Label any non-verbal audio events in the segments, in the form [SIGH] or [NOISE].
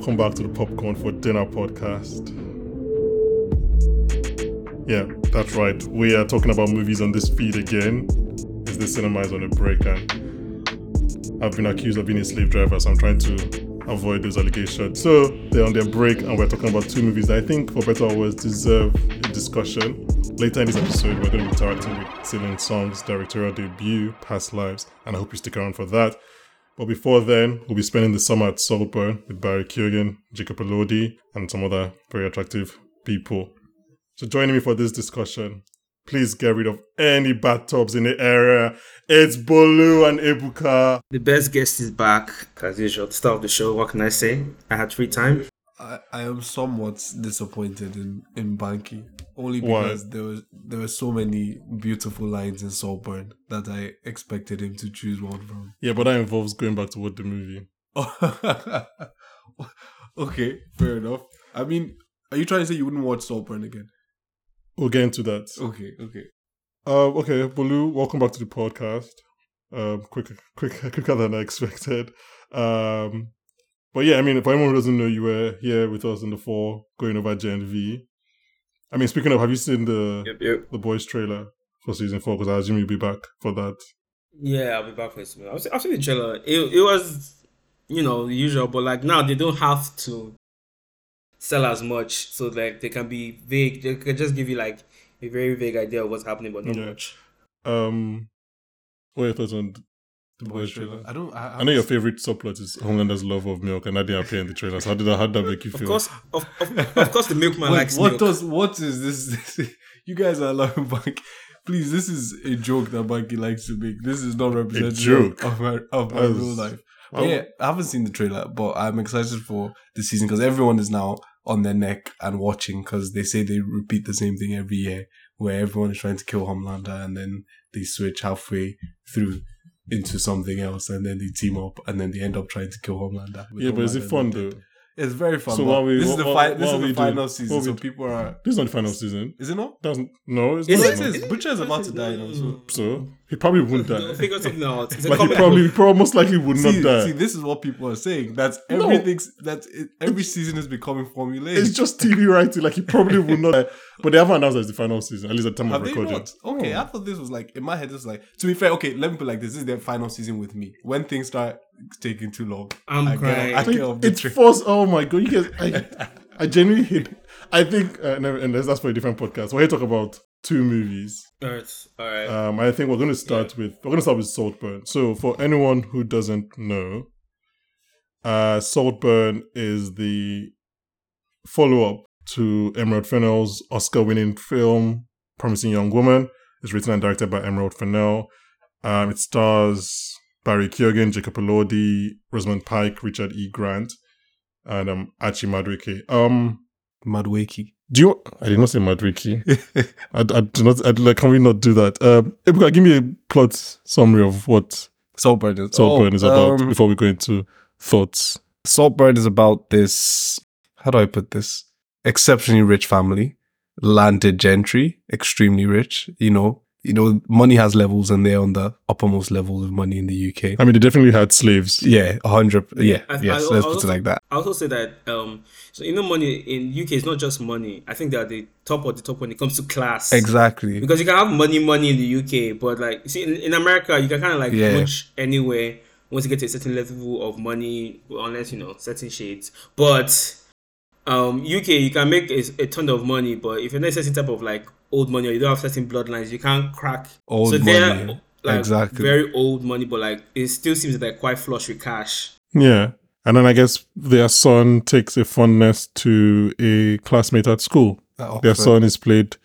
Welcome back to the Popcorn for Dinner podcast. Yeah, that's right. We are talking about movies on this feed again. Is the cinema is on a break and I've been accused of being a slave driver, so I'm trying to avoid those allegations. So they're on their break and we're talking about two movies that I think, for better or worse, deserve a discussion. Later in this episode, we're going to be interacting with Celine Song's directorial debut, Past Lives, and I hope you stick around for that. But before then, we'll be spending the summer at Saltburn with Barry Keoghan, Jacob Elordi, and some other very attractive people. So joining me for this discussion, please get rid of any bathtubs in the area. It's Bolu and Ebuka. The best guest is back, as usual. Start of the show, what can I say? I had free time. I, I am somewhat disappointed in, in Banky. Only Why? because there was there were so many beautiful lines in Saltburn that I expected him to choose one from. Yeah, but that involves going back to what the movie. [LAUGHS] okay, fair enough. I mean, are you trying to say you wouldn't watch Saltburn again? We'll get into that. Okay, okay. Uh, okay, Bolu, welcome back to the podcast. Um, quicker, quicker, quicker than I expected. Um, but yeah, I mean, for anyone who doesn't know, you were here with us in the fall, going over Gen V. I mean, speaking of, have you seen the Yep, yep. the boys trailer for season four? Because I assume you'll be back for that. Yeah, I'll be back for this. I've seen, I've seen the trailer. It, it was, you know, usual, but like now they don't have to sell as much, so like they can be vague. They can just give you like a very vague idea of what's happening, but not Yeah. much. Um, what are your thoughts on the boys trailer? I don't. I, I know your favorite subplot is Homelander's love of milk, and that didn't appear in the trailer. So how did that, how did that make you Of feel? course, of, of, of course, the milkman Wait, likes what milk. does what is this? this [LAUGHS] you guys are allowing Banky. Please, this is a joke that Banky likes to make. This is not representative a joke? of my of my That's- real life. I But yeah, I haven't seen the trailer, but I'm excited for the season because everyone is now on their neck and watching because they say they repeat the same thing every year, where everyone is trying to kill Homelander and then they switch halfway through into something else and then they team up and then they end up trying to kill Homelander. Yeah, but is it fun though? It's very fun. So what we- this what- is the fi- what this is the final What season, so people are. This is not the final season. Is it not? Doesn't no, it's Is not. it? It. Butcher is about to die now. So So he probably wouldn't They'll die. [LAUGHS] figure something out. It's Like he probably, he probably most likely would not die. see, this is what people are saying. That's No. everything's that it, every season is becoming formulaic. it's just TV writing. Like he probably would not die. [LAUGHS] But they haven't announced that it's the final season, at least at the time Have of recording. not? Okay, I thought this was like in my head. This was like to be fair. Okay, let me put like this: this is their final season with me. When things start taking too long, I'm I crying. Get, I I think get it's train. forced. Oh my god, you guys! I, [LAUGHS] I genuinely hate. I think, uh, never, and that's for a different podcast. We're here to talk about two movies. Alright, alright. Um, I think we're going to start with we're going to start with Saltburn. So, for anyone who doesn't know, uh, Saltburn is the follow-up to Emerald Fennell's Oscar-winning film "Promising Young Woman." It's written and directed by Emerald Fennell. Um, it stars Barry Keoghan, Jacob Elordi, Rosamund Pike, Richard E. Grant, and um, Archie Madwicke. Um, Madwakey. Do you? I did not say Madwicke. [LAUGHS] I, I do not. I, like, can we not do that? Um, give me a plot summary of what Saltburn is. Saltburn oh, is about um, before we go into thoughts. Saltburn is about this. How do I put this? Exceptionally rich family, landed gentry, extremely rich. You know, you know, money has levels, and they're on the uppermost level of money in the UK. I mean, they definitely had slaves. Yeah, a hundred. Yeah, I- yes. I- let's I put also- it like that. I also say that um, so you know, money in UK is not just money. I think they are the top of the top when it comes to class. Exactly. Because you can have money, money in the UK, but like you see in, in America, you can kind of like Yeah. push anywhere once you get to a certain level of money, unless you know certain shades. But um, UK, you can make a, a ton of money, but if you're not a certain type of like old money or you don't have certain bloodlines, you can't crack Old so they're, money, Like, exactly. Very old money, but like it still seems like they're quite flush with cash. Yeah. And then I guess their son takes a fondness to a classmate at school. At Their Oxford. son is played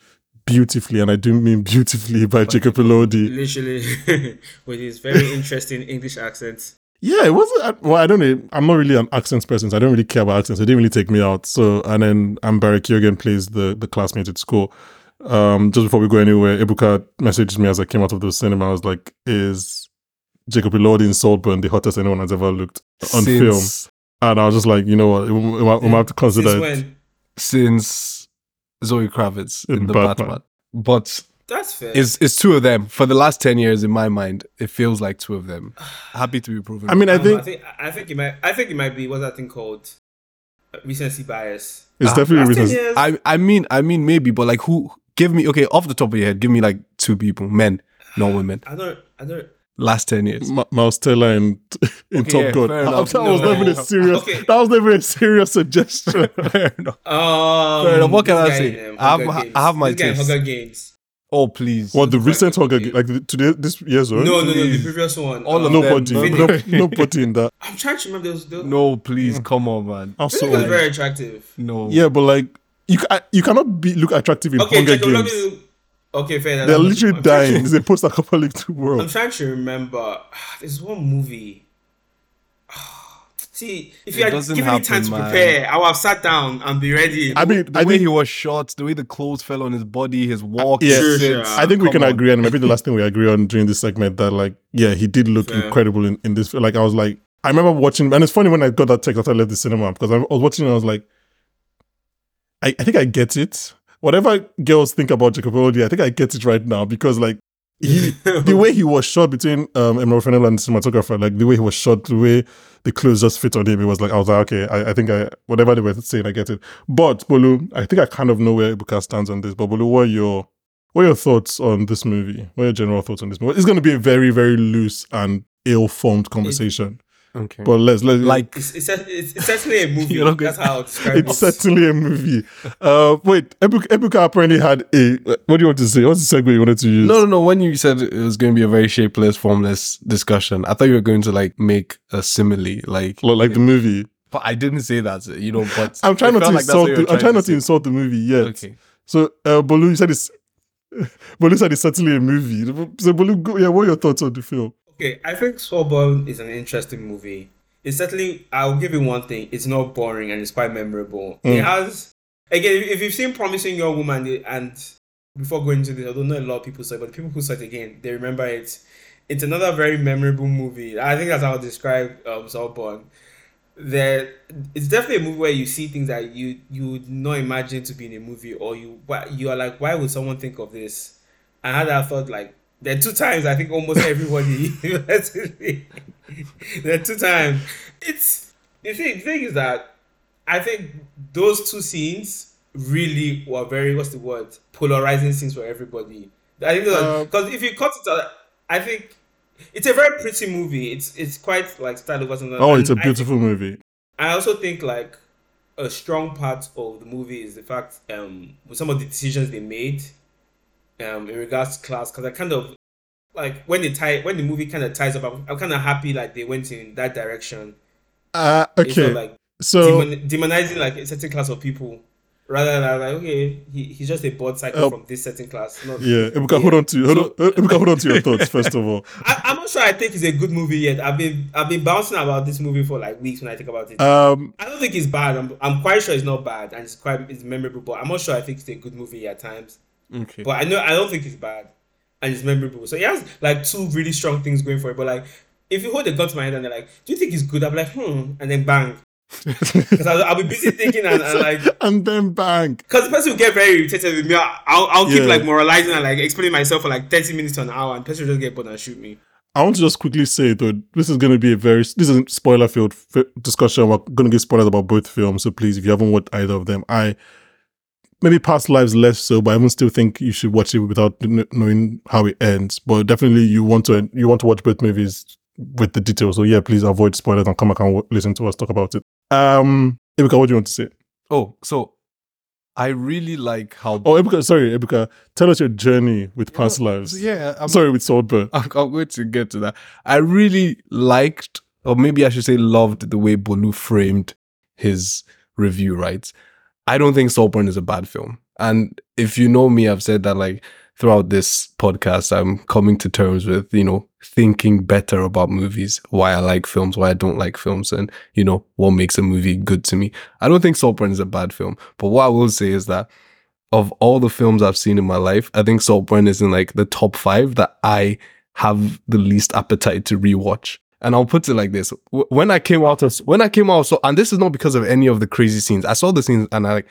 beautifully, and I do mean beautifully, by Jacob Elordi. Literally, [LAUGHS] with his very interesting English accent. Yeah, it wasn't. Well, I don't know. I'm not really an accents person, so I don't really care about accents. It didn't really take me out. So, and then um, Barry Keoghan plays the the classmate at school. Um, just before we go anywhere, Ebuka messaged me as I came out of the cinema. I was like, "Is Jacob Elordi in Saltburn the hottest anyone has ever looked on film?" And I was just like, you know what, we, we, might- we might have to consider Since it. when? since Zoe Kravitz in, In the Batman. Batman. But That's fair. It's it's two of them. For the last ten years, in my mind, it feels like two of them. Happy to be proven. I mean, I Um, think I think I think it might I think it might be what's that thing called Uh, recency bias. it's Ah, definitely recency. 10 I I mean I mean maybe, but like who? Give me okay off the top of your head. Give me like two people, men, not [SIGHS] women. I don't I don't Last ten years. Ma- Miles Teller in, in Okay, Top yeah, Gun. fair [LAUGHS] That, enough. that was No. not even a serious. Okay. That was never even a serious suggestion. [LAUGHS] Fair enough. um, Fair enough. What can I say? I have my- Games. I have my This guy. Hunger Games. Oh please. what the recent it. Hunger Ga- like today this year's one? No, no, no, the previous one. All of um, them. Nobody, No, no, no. nobody in that. [LAUGHS] I'm trying to remember those. those No, please, come on, man. I'm so was old. very attractive. No. Yeah, but like you, you cannot be look attractive in Okay, Hunger Jacob, Games. me. Okay, fair. Enough. They're literally I'm dying. to- It's a post-apocalyptic I'm trying to remember. [SIGHS] There's one movie. See, if It you had doesn't given me time to man. prepare, I would have sat down and be ready. I mean, The I way think he was shot, the way the clothes fell on his body, his walk, Yeah. Sure, sure. I think we Come can on. agree, and maybe the [LAUGHS] last thing we agree on during this segment that like, yeah, he did look Fair. incredible in, in this. Like, I was like, I remember watching, and it's funny when I got that text after I left the cinema because I was watching, and I was like, I, I think I get it. Whatever girls think about Jacob Elordi, I think I get it right now because like he, [LAUGHS] the way he was shot between um Emerald Fennell and the cinematographer, like the way he was shot, the way the clothes just fit on him, it was like I was like, okay, I, I think I whatever they were saying, I get it. But Bolu, I think I kind of know where Ebuka stands on this. But Bolu, what are your what are your thoughts on this movie? What are your general thoughts on this movie? It's going to be a very, very loose and ill-formed conversation. Okay. But let's let's like, It's, it's, it's, it's certainly a movie. [LAUGHS] You're not going- That's how I'll describe it's it. certainly a movie. Uh, wait, Ebuka, Ebuka apparently had a. What do you want to say? What's the segue you wanted to use? no, no, no. When you said it was going to be a very shapeless, formless discussion, I thought you were going to like make a simile, like. Like- like the movie. But I didn't say that, you know. But [LAUGHS] I'm trying not to like insult. what you were the, I'm trying not to say. insult the movie yet. Okay. So, uh, Bolu, you said it's. [LAUGHS] Bolu said it's certainly a movie. So, Bolu, go, yeah, what are your thoughts on the film? Okay, I think Saltburn is an interesting movie. It's certainly, I'll give you one thing. It's not boring and it's quite memorable. It Mm. has, again, if, you've seen Promising Young Woman, and before going into this, I don't know a lot of people saw it, but the people who saw it again, they remember it. It's another very memorable movie. I think that's how I would describe um, Saltburn. There, it's definitely a movie where you see things that you you would not imagine to be in a movie, or you you are like, why would someone think of this? I had that thought like there are two times I think almost everybody [LAUGHS] there are two times. It's the thing. The thing is that I think those two scenes really were very what's the word polarizing scenes for everybody. I think Uh, because if you cut it, out, I think it's a very pretty movie. It's it's quite like something. Oh, it's a And I beautiful movie. I also think like a strong part of the movie is the fact um with some of the decisions they made um in regards to class because I kind of like when they tie when the movie kind of ties up I'm, I'm kind of happy like they went in that direction Uh, It's not okay. like So, demon, demonizing like a certain class of people rather than like okay he, he's just a board cycle Oh. from this certain class not, yeah, Ebuka, hold on to hold on, Ebuka, hold on to your [LAUGHS] thoughts first of all. I, I'm not sure I think it's a good movie yet I've been I've been bouncing about this movie for like weeks when I think about it Um, I don't think it's bad. I'm, I'm quite sure it's not bad and it's quite it's memorable. But I'm not sure I think it's a good movie at times. Okay. But I know I don't think it's bad and it's memorable. So it has like two really strong things going for it. But like if you hold a gun to my head and they're like, "Do you think it's good?" I'm like, "Hmm," and then bang, [LAUGHS] because I'll, I'll be busy thinking and, and like. [LAUGHS] and then bang. Because the person will get very irritated with me. I'll, I'll keep Yeah. like moralizing and like explaining myself for like 30 minutes to an hour, and the person will just get bored and shoot me. I want to just quickly say though, this is going to be a very this is a spoiler filled f- discussion. We're going to get spoilers about both films, so please, if you haven't watched either of them, I maybe past lives less so, but I even still think you should watch it without kn- knowing how it ends. But definitely, you want to you want to watch both movies with the details. So yeah, please avoid spoilers and come back and listen to us talk about it. Um, Ebuka, what do you want to say? Oh, so I really like how. Oh, Ebuka, sorry, Ebuka, tell us your journey with past lives. yeah, I'm, sorry, with Saltburn. I'm, [LAUGHS] I'm going to get to that. I really liked, or maybe I should say, loved the way Bolu framed his review. Right, I don't think Saltburn is a bad film, and if you know me, I've said that like throughout this podcast, I'm coming to terms with you know thinking better about movies, why I like films, why I don't like films, and you know what makes a movie good to me. I don't think Saltburn is a bad film, but what I will say is that of all the films I've seen in my life, I think Saltburn is in like the top five that I have the least appetite to rewatch. And I'll put it like this: when I came out of when I came out, so and this is not because of any of the crazy scenes. I saw the scenes and I like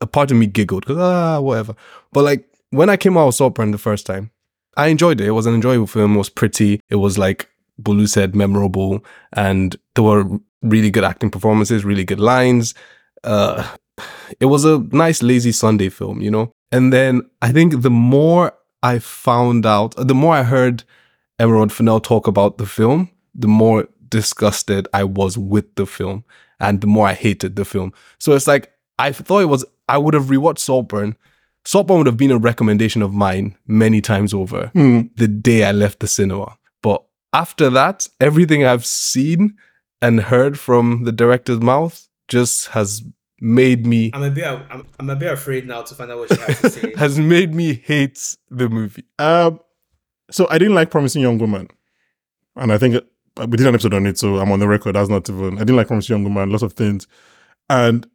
a part of me giggled because ah whatever. But like when I came out of Saltburn the first time, I enjoyed it. It was an enjoyable film. It was pretty. It was like Bolu said, memorable, and there were really good acting performances, really good lines. Uh, it was a nice lazy Sunday film, you know. And then I think the more I found out, the more I heard Emerald Fennell talk about the film, the more disgusted I was with the film, and the more I hated the film. So it's like I thought it was. I would have rewatched Saltburn. Saltburn would have been a recommendation of mine many times over Hmm. the day I left the cinema. But after that, everything I've seen and heard from the director's mouth just has made me I'm a bit. I'm, I'm a bit afraid now to find out what she has to say. [LAUGHS] has made me hate the movie. Um, so I didn't like Promising Young Woman, and I think Uh, we did an episode on it, so I'm on the record. That's not even. I didn't like Promising Young Woman. Lots of things, and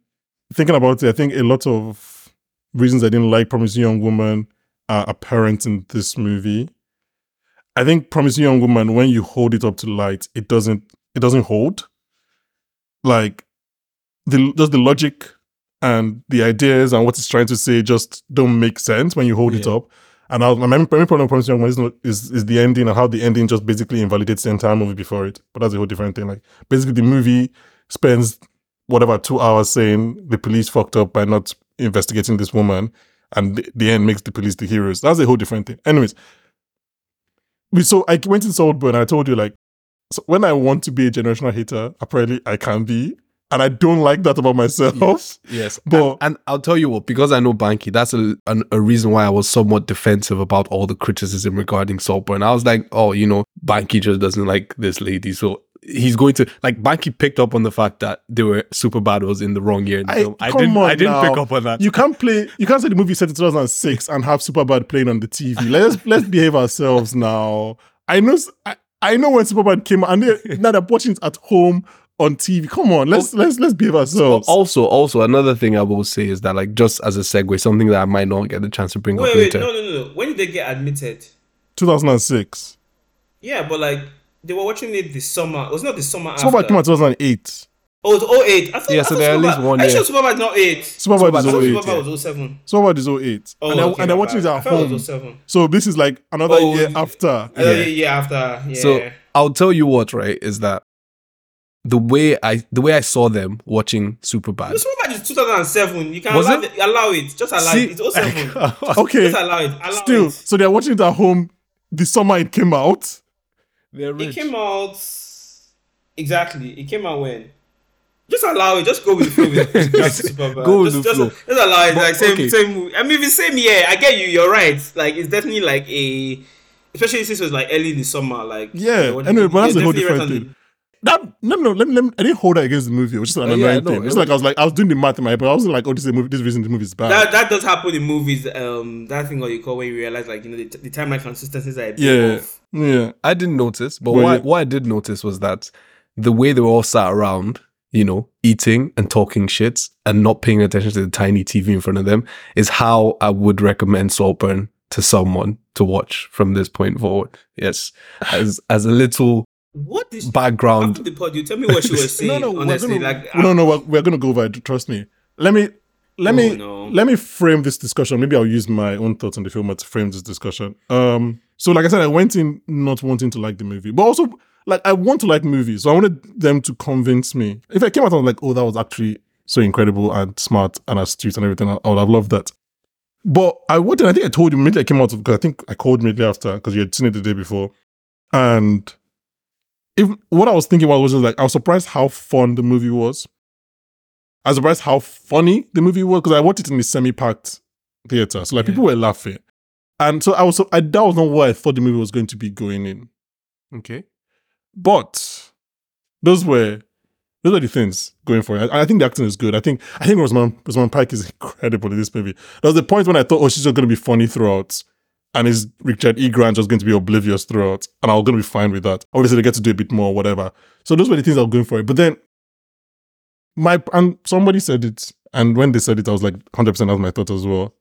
thinking about it, I think a lot of reasons I didn't like Promising Young Woman are apparent in this movie. I think Promising Young Woman, when you hold it up to light, it doesn't. It doesn't hold. Like the just the logic and the ideas and what it's trying to say just don't make sense when you hold it up. And I was, my main problem with Promising Young Woman is, is is the ending and how the ending just basically invalidates the entire movie before it. But that's a whole different thing. Like basically, the movie spends whatever two hours saying the police fucked up by not investigating this woman, and the, the end makes the police the heroes. That's a whole different thing. Anyways, we so I went in Saltburn and I told you like so when I want to be a generational hater, apparently I can be, and I don't like that about myself. Yes, yes. [LAUGHS] But- and, and I'll tell you what, because I know Banky, that's a, an, a reason why I was somewhat defensive about all the criticism regarding Saltburn. I was like, oh, you know, Banky just doesn't like this lady, so he's going to like Banky picked up on the fact that they were super bad was in the wrong year in the I- film. I didn't. I didn't now. pick up on that. You can't play. You can't say the movie set in 2006 and have Superbad playing on the TV. Let's let's [LAUGHS] behave ourselves now. I know. I, I know when Superbad came out, and they, now they're watching it at home on TV. Come on, let's let's let's be ourselves. Also, also another thing I will say is that like just as a segue, something that I might not get the chance to bring Wait, up wait, later. no, no, no, no. When did they get admitted? 2006. Yeah, but like they were watching it this summer. It was not the summer Superbad after. came out 2008. Oh, it's 08. I thought, Yeah, I so thought they're at least one Are you year. sure Superbad not 8? Superbad I is thought 08. Superbad yeah. was 07. Superbad is 08. Oh, and, they're, okay, and they're watching it bad. at I thought it home. was 07. So this is like another Oh, year after. Uh, yeah, yeah, after. Yeah. So I'll tell you what, right, is that the way I the way I saw them watching Superbad. This Superbad is 2007. You can Was allow it? it? allow it. Just allow See- it. It's 07. [LAUGHS] Okay, Just allow it. Allow still. it. So they're watching it at home the summer it came out. They're rich. It came out exactly. It came out when. Just allow it. Just go with the flow. [LAUGHS] With regards to Superbad. Go with just, the just, flow. Just allow it. But, like same, okay. same. movie. I mean, if it's same year, I get you. You're right. Like it's definitely like a, especially since it was like early in the summer. Like Yeah, you know, what- anyway, but that's a whole definitely different right on thing. That no no let me, let me I didn't hold that against the movie. It was just an Uh, annoying yeah, I know. thing. It's It like I was like I was doing the math in my head, but I wasn't like, oh, this is a movie. This reason the movie is bad. That that does happen in movies. Um, that thing what you call when you realize like you know the, the timeline consistencies are a bit yeah, off. yeah. I didn't notice, but Well, what, I, yeah. what I did notice was that the way they were all sat around, you know, eating and talking shit and not paying attention to the tiny TV in front of them is how I would recommend Saltburn to someone to watch from this point forward. Yes, as as a little What is background. after the pod? You tell me what she was saying. [LAUGHS] no, no, honestly, we're gonna, like no, no, we're, we're gonna go over it. Trust me. Let me, let Oh, me, no. let me frame this discussion. Maybe I'll use my own thoughts on the film to frame this discussion. Um, so like I said, I went in not wanting to like the movie, but also like I want to like movies, so I wanted them to convince me. If I came out and was like, oh, that was actually so incredible and smart and astute and everything, I, I would have loved that. But I wouldn't. I think I told you immediately I came out of because I think I called immediately after because you had seen it the day before, and if what I was thinking about was just like I was surprised how fun the movie was. I was surprised how funny the movie was because I watched it in the semi-packed theater, so like Yeah. people were laughing, and so I was I that was not what I thought the movie was going to be going in. Okay. But those were those are the things going for it. I, I think the acting is good. I think I think Rosamund Rosamund Pike is [LAUGHS] incredible in this movie. There was the point when I thought, oh, she's just going to be funny throughout, and is Richard E. Grant just going to be oblivious throughout, and I was going to be fine with that. Obviously, they get to do a bit more, whatever. So those were the things I was going for it. But then my and somebody said it, and when they said it, I was like, hundred percent that's my thought as well.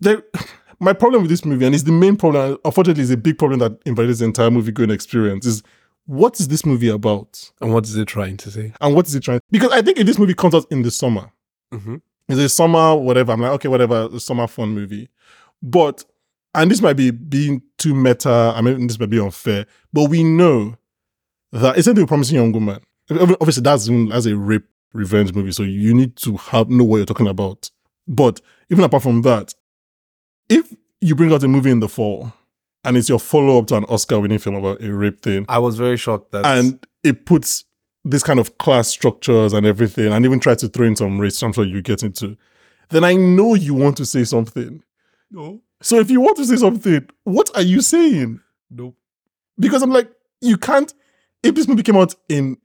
There, [SIGHS] my problem with this movie, and it's the main problem, unfortunately, is a big problem that invalidates the entire movie going experience. Is what is this movie about? And what is it trying to say? And what is it trying? Because I think if this movie comes out in the summer, Mm-hmm. it's a summer, whatever. I'm like, okay, whatever, a summer fun movie. But and this might be being too meta. I mean, this might be unfair, but we know that isn't a promising young woman. Obviously, that's as a rape revenge movie, so you need to have know what you're talking about. But even apart from that, if you bring out a movie in the fall and it's your follow up to an Oscar winning film about a rape thing, I was very shocked that and it puts this kind of class structures and everything, and even try to throw in some race, I'm sure you get into, then I know you want to say something. no, So if you want to say something, what are you saying? no. Because I'm like, you can't. If this movie came out in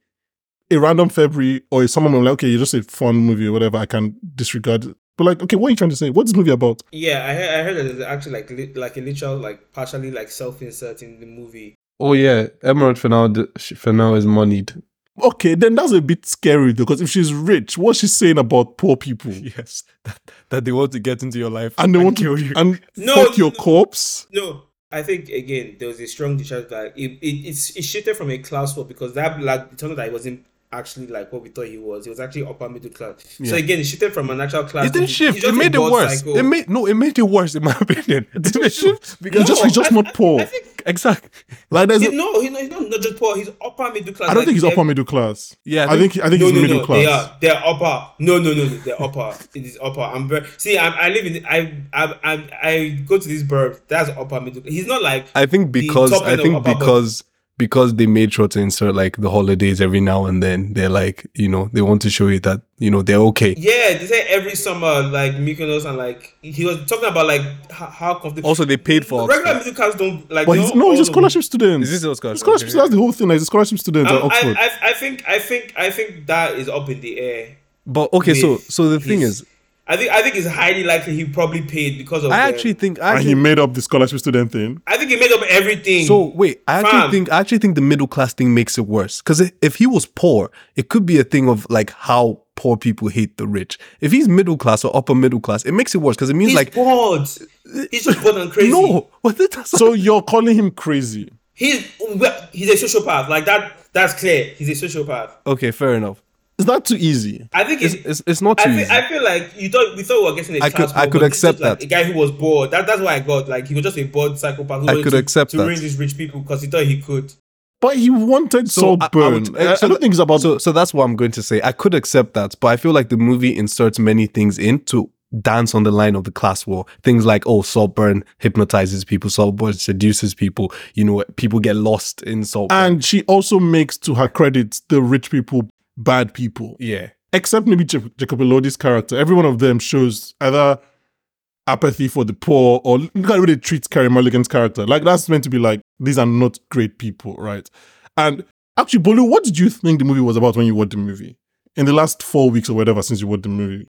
a random February, or if someone were like, okay, you just a fun movie or whatever, I can disregard it. But like, okay, what are you trying to say? What's this movie about? Yeah, I heard, I heard that there's actually like li- like a literal like partially like self insert in the movie. Oh yeah, Emerald Fennell. For now is moneyed. Okay, then that's a bit scary though, because if she's rich, what's she saying about poor people? [LAUGHS] Yes, that, that they want to get into your life And they want to kill you and No, fuck your no. corpse. No, I think again there was a strong discharge that it, it it's it shifted from a class war because that black it turned out that he wasn't actually like what we thought he was. He was actually upper middle class. So again, it shifted from an actual class. It didn't shift. it's It made it worse. cycle. It made no. It made it worse in my [LAUGHS] opinion. It didn't shift because He's just, he's just I- not poor. I think exactly. like there's, he, a, no, he, no, he's not, not just poor. He's upper middle class. I don't like, think he's upper middle class. Yeah, I think I think no, he's no, middle no, class. they are. They're upper. No, no, no, no. They're upper. It is upper. I'm very. See, I'm, I live in. I, I, I, I go to this burb. That's upper middle. He's not like. I think because I end of think upper because because they made sure to insert like the holidays every now and then. They're like you know they want to show you that you know they're okay. Yeah, they say every summer, like Mykonos and like he was talking about like how, how comfortable. Also, they paid for regular Oxford. middle class don't like. But he's, no, he's a scholarship student. Is this a scholarship? Scholarship. Okay. That's the whole thing. Like, he's a scholarship student at Um, Oxford. I, I, I think I think I think that is up in the air. But okay, so so the thing is, I think I think it's highly likely he probably paid because of. I the- actually think I and he made up the scholarship student thing. I think he made up everything. So wait, I actually Fam. think I actually think the middle class thing makes it worse because if he was poor, it could be a thing of like how poor people hate the rich. If he's middle class or upper middle class, it makes it worse because it means he's like bored. He's just bored and [LAUGHS] crazy. no, what that's So you're calling him crazy. He's well, he's a sociopath. Like that. That's clear. He's a sociopath. okay, fair enough. Is that too easy? I think It's it's. it's, not too I feel, easy. I feel like you thought we thought we were getting a I could- I could accept like that. A guy who was bored. That, that's why I got. Like he was just a bored psychopath. Who I could to, accept to that. these rich people because he thought he could. But he wanted So I- I I, would- I so don't think it's about. so so that's what I'm going to say. I could accept that, but I feel like the movie inserts many things in to dance on the line of the class war. Things like oh, Saltburn hypnotizes people, Saltburn seduces people. You know, people get lost in Saltburn. and she also makes, to her credit, the rich people bad people. yeah, Except maybe Ja- Jacob Elordi's character. Every one of them shows either apathy for the poor or look at the way they treat Carey Mulligan's character. Like that's meant to be like these are not great people, right? And actually, Bolu, what did you think the movie was about when you watched the movie? In the last four weeks or whatever since you watched the movie.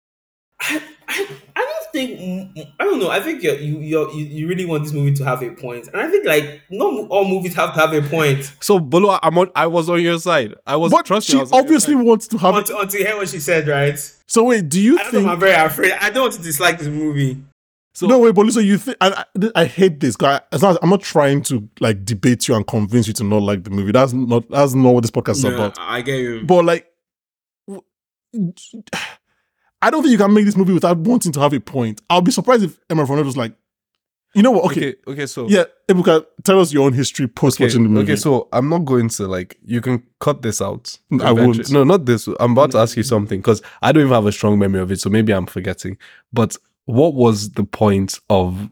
I, I, I don't think mm, mm, I don't know. I think you're, you you're, you you really want this movie to have a point, and I think like not all movies have to have a point. So Bolu, I'm on. I was on your side. I was. But trust she me, was obviously wants to have it. Until, until you hear what she said, right? So wait, do you I don't know. think I'm very afraid. I don't want to dislike this movie. So no, wait, but so you think I, I, I hate this guy. It's not, I'm not trying to like debate you and convince you to not like the movie. That's not that's not what this podcast is No, about. I get you. But like, w- I don't think you can make this movie without wanting to have a point. I'll be surprised if Emma Ronaldo was like, you know what? Okay, okay, okay. So yeah, Ebuka, tell us your own history post Okay, watching the movie. okay, so I'm not going to like you can cut this out. I won't. No, not this. I'm about to ask you something because I don't even have a strong memory of it, so maybe I'm forgetting. But what was the point of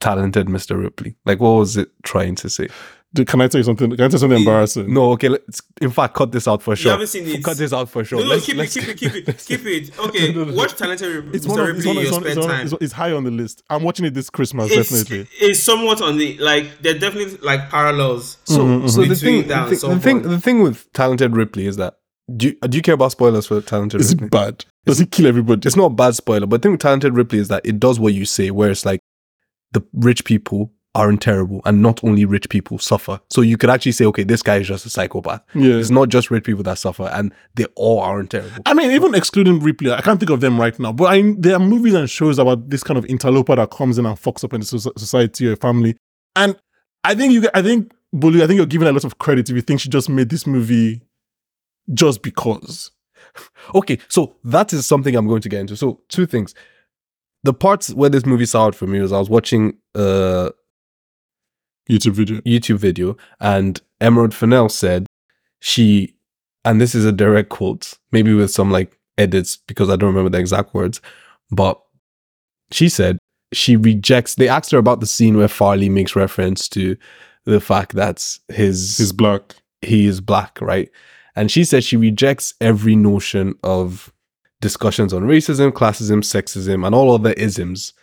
talented Mr. Ripley? Like, what was it trying to say? Dude, can I tell you something? Can I tell you something embarrassing? No, okay. Let's, in fact, cut this out for sure. You haven't seen it. Cut this out for sure. No, no, Let's- keep it, let's- keep it, [LAUGHS] keep it, keep it. Okay, No, no, no. watch Talented It's Mr. one of, it's, Ripley one of, your it's, one, spare it's, one, time. it's, it's high on the list. I'm watching it this Christmas, It's, definitely. it's somewhat on the like. There are definitely like parallels. So, Mm-hmm, so the thing, that the, thing, the thing, the thing with talented Ripley is that do you, do you care about spoilers for talented Ripley? Is Ripley? it bad? Does it kill everybody? it's not a bad spoiler, but the thing with Talented Ripley is that it does what you say, where it's like the rich people aren't terrible and not only rich people suffer. So you could actually say, okay, this guy is just a psychopath. Yeah. It's not just rich people that suffer and they all aren't terrible. I mean, even excluding Ripley, I can't think of them right now. But I, there are movies and shows about this kind of interloper that comes in and fucks up in the soci- society or family. And I think you, I think Bolu, I think you're giving a lot of credit if you think she just made this movie just because. [LAUGHS] Okay, so that is something I'm going to get into. So two things. the parts where this movie soured for me was I was watching a YouTube video. YouTube video and Emerald Fennell said she, and this is a direct quote, maybe with some like edits because I don't remember the exact words, but she said she rejects. They asked her about the scene where Farleigh makes reference to the fact that his He's black. he is black, right? And she said she rejects every notion of discussions on racism, classism, sexism, and all other isms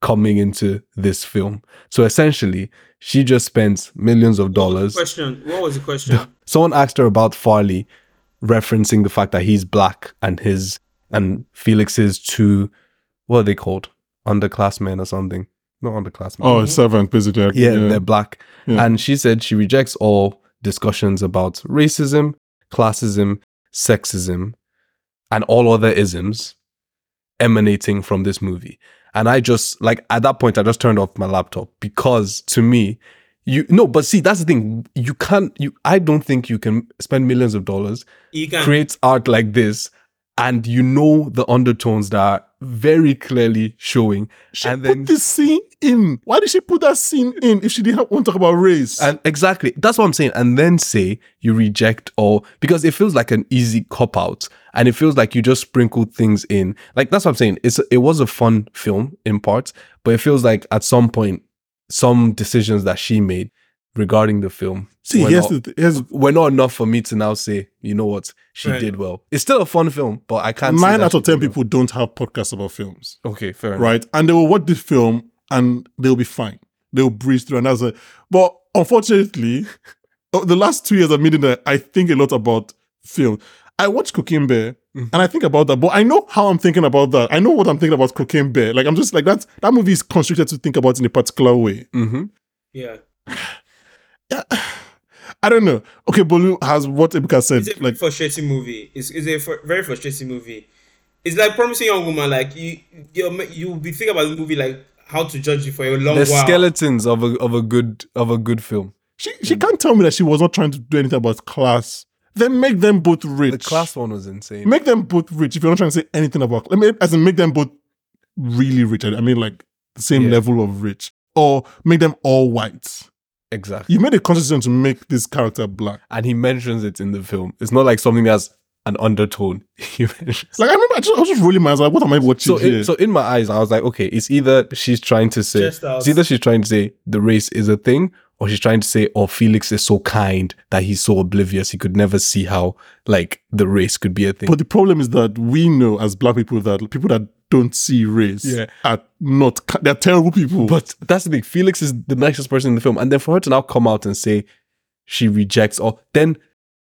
coming into this film. So essentially, she just spends millions of dollars. Question. What was the question? [LAUGHS] Someone asked her about Farleigh, referencing the fact that he's black and his and Felix's two what are they called? Underclassmen or something. Not underclassmen. Oh, servant, basically. Yeah, they're black. Yeah. And she said she rejects all discussions about racism, classism, sexism, and all other isms emanating from this movie. And I just, like, at that point, I just turned off my laptop because to me, you, no, but see, that's the thing. You can't, you, I don't think you can spend millions of dollars, You can. create art like this, and you know the undertones that are very clearly showing. She and put this scene in. Why did she put that scene in if she didn't want to talk about race? And exactly, that's what I'm saying. And then say you reject all because it feels like an easy cop out, and it feels like you just sprinkled things in. Like that's what I'm saying. It's it was a fun film in parts, but it feels like at some point, some decisions that she made regarding the film See, were, here's not, the th- here's were not enough for me to now say, you know what, she Right. did well. It's still a fun film, but I can't. nine out of ten did well. people don't have podcasts about films, Okay, fair enough. right? And they will watch this film and they'll be fine. They'll breeze through, and that's it. But unfortunately, oh, [LAUGHS] the last two years I've made that I think a lot about film. I watch Cocaine Bear Mhm. and I think about that, but I know how I'm thinking about that. I know what I'm thinking about Cocaine Bear. Like I'm just like that. That movie is constricted to think about in a particular way. Mm-hmm. Yeah. [SIGHS] I don't know. Okay, Bolu has what Ebuka said. It's a Like frustrating movie. It's, it's a fr- very frustrating movie. It's like promising young woman. Like you, you you'll be thinking about the movie like how to judge it for a long The while. skeletons of a of a good of a good film. she she mm. can't tell me that she was not trying to do anything about class. Then make them both rich. The class one was insane. Make them both rich. If you're not trying to say anything about, let me as in make them both really rich. I mean, like the same Yeah. level of rich, or make them all white. Exactly. You made a conscious decision to make this character black. and he mentions it in the film. It's not like something that's an undertone. [LAUGHS] He mentions. Like I remember, I, just, I was just rolling my eyes. Like, what am I watching So, here? in, so in my eyes, I was like, okay, it's either she's trying to say, Just out. it's either she's trying to say the race is a thing, or she's trying to say, oh, Felix is so kind that he's so oblivious he could never see how like the race could be a thing. but the problem is that we know as black people that people that don't see race Yeah. are not. They're terrible people. But that's the thing. Felix is the nicest person in the film, and then for her to now come out and say she rejects, or then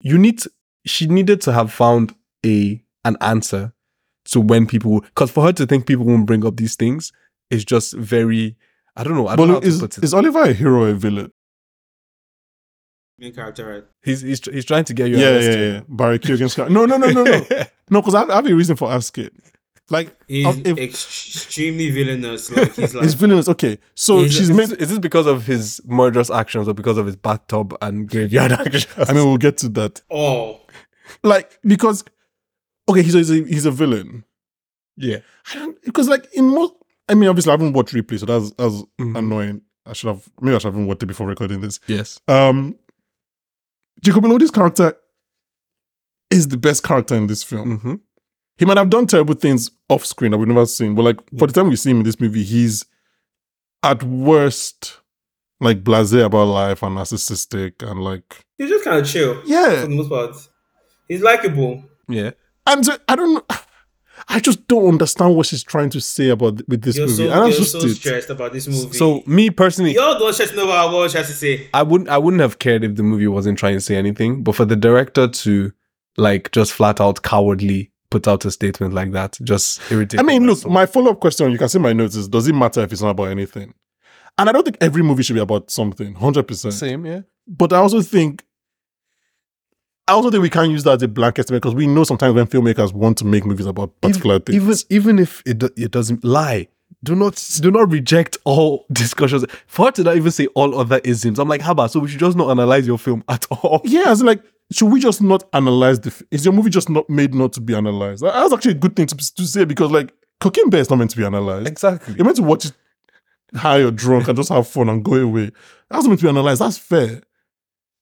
you need to, she needed to have found a an answer to when people because for her to think people won't bring up these things is just very I don't know. I don't know how to is, put it. is Oliver a hero or a villain? Main character, right? he's, he's he's trying to get you. Yeah, yeah, yeah. Barry Keoghan Scott. No, no, no, no, no. [LAUGHS] No, because I, I have a reason for asking. Like, He's if- extremely villainous. Like he's [LAUGHS] like his villainous. Okay, so she's Is made. this, is this because of his murderous actions or because of his bathtub and graveyard [LAUGHS] actions? I mean, we'll get to that. oh Like, because okay, he's a, he's a, villain. yeah. I don't because like in most. I mean, obviously, I haven't watched Ripley, so that's that's Mhm. annoying. I should have maybe I should have watched it before recording this. Yes. Um, Jacob Elordi's character is the best character in this film. Mm-hmm. He might have done terrible things off screen that we've never seen, but like for the time we see him in this movie, he's at worst like blasé about life and narcissistic and like he's just kind of chill Yeah, for yeah. the most part. He's likable. Yeah. And so, I don't. I just don't understand what she's trying to say about with this You're movie. so and you're just so stressed about this movie. So me personally, you're one stressing over what I was trying to say. I wouldn't I wouldn't have cared if the movie wasn't trying to say anything, but for the director to like just flat out cowardly put out a statement like that just irritated. I mean, my look, my follow up question, you can see my notes is does it matter if it's not about anything? And I don't think every movie should be about something, 100%. same, yeah. But I also think, I also think we can't use that as a blanket statement because we know sometimes when filmmakers want to make movies about particular things. Even even if it it doesn't lie, do not do not reject all [LAUGHS] discussions. For her to not even say all other isms, I'm like, how about so we should just not analyze your film at all. yeah, it's like, should we just not analyze the? f- Is your movie just not made not to be analyzed? That- That's actually a good thing to, to say because, like, Cocaine Bear is not meant to be analyzed. Exactly. You're meant to watch it high or drunk and just have fun and go away. That's not meant to be analyzed. That's fair.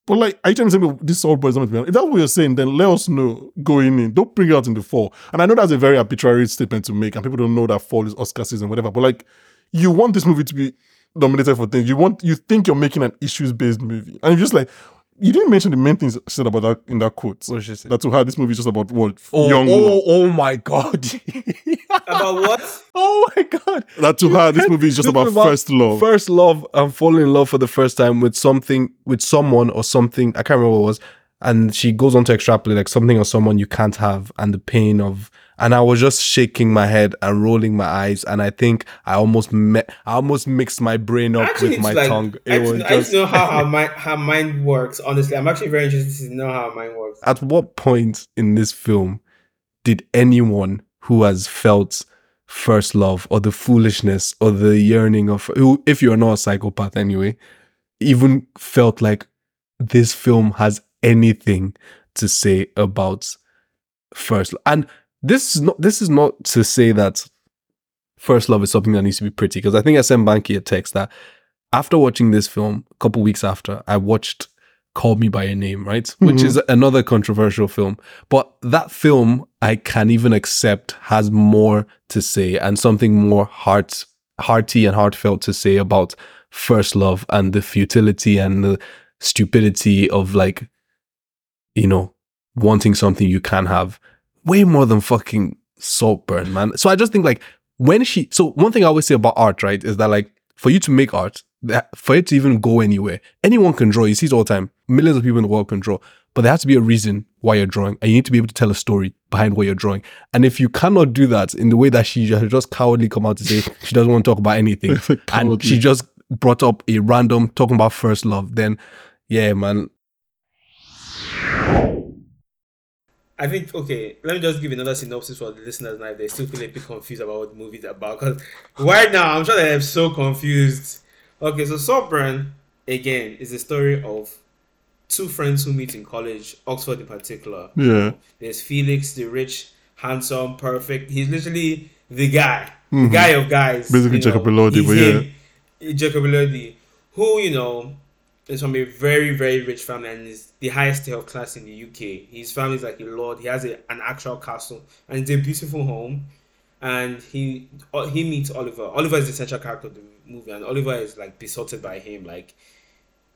But like, are you trying to say this Salt Boy is not meant to be analyzed? If that's what you're saying, then let us know going in. Don't bring it out in the fall. And I know that's a very arbitrary statement to make, and people don't know that fall is Oscar season, whatever. But like, you want this movie to be nominated for things. You want, you think you're making an issues based movie, and you're just like, you didn't mention the main things she said about that in that quote. What she say? That to her, this movie is just about what Oh, oh young. oh, oh my god. [LAUGHS] About what? oh my god. That to her, this movie is just about, about first love. First love and falling in love for the first time with something with someone or something. I can't remember what it was. And she goes on to extrapolate like something or someone you can't have and the pain of and I was just shaking my head and rolling my eyes and I think I almost me- I almost mixed my brain up Actually, with my like, tongue. I It just, was I just just know how her [LAUGHS] mind, her mind works. Honestly, I'm actually very interested to know how her mind works. at what point in this film did anyone who has felt first love or the foolishness or the yearning of who if you're not a psychopath anyway even felt like this film has anything to say about first and this is not this is not to say that first love is something that needs to be pretty because i think i sent banky a text that after watching this film a couple weeks after i watched call me by your name right? Which Mhm. is another controversial film. But that film i can even accept has more to say and something more heart hearty and heartfelt to say about first love and the futility and the stupidity of like you know wanting something you can't have way more than fucking Saltburn, man. So I just think like when she so one thing I always say about art, right, is that like for you to make art, that for it to even go anywhere, anyone can draw. You see it all the time. Millions of people in the world can draw. But there has to be a reason why you're drawing, and you need to be able to tell a story behind what you're drawing. And if you cannot do that in the way that she has just cowardly come out to say [LAUGHS] she doesn't want to talk about anything, [LAUGHS] and she just brought up a random talking about first love, then yeah, man, I think okay. Let me just give another synopsis for the listeners now. If they still feel a bit confused about what the movie is about, because right now I'm sure they're so confused. Okay, so Saltburn again is the story of two friends who meet in college, Oxford in particular. Yeah. There's Felix, the rich, handsome, perfect. He's literally the guy, the guy of guys. Mm-hmm. Basically you Jacob Elordi, but him. Jacob Elordi, who you know from a very very rich family and is the highest tier of class in the UK. His family is like a lord. He has a, an actual castle and it's a beautiful home. And he he meets Oliver. Oliver is the central character of the movie, and Oliver is like besotted by him. Like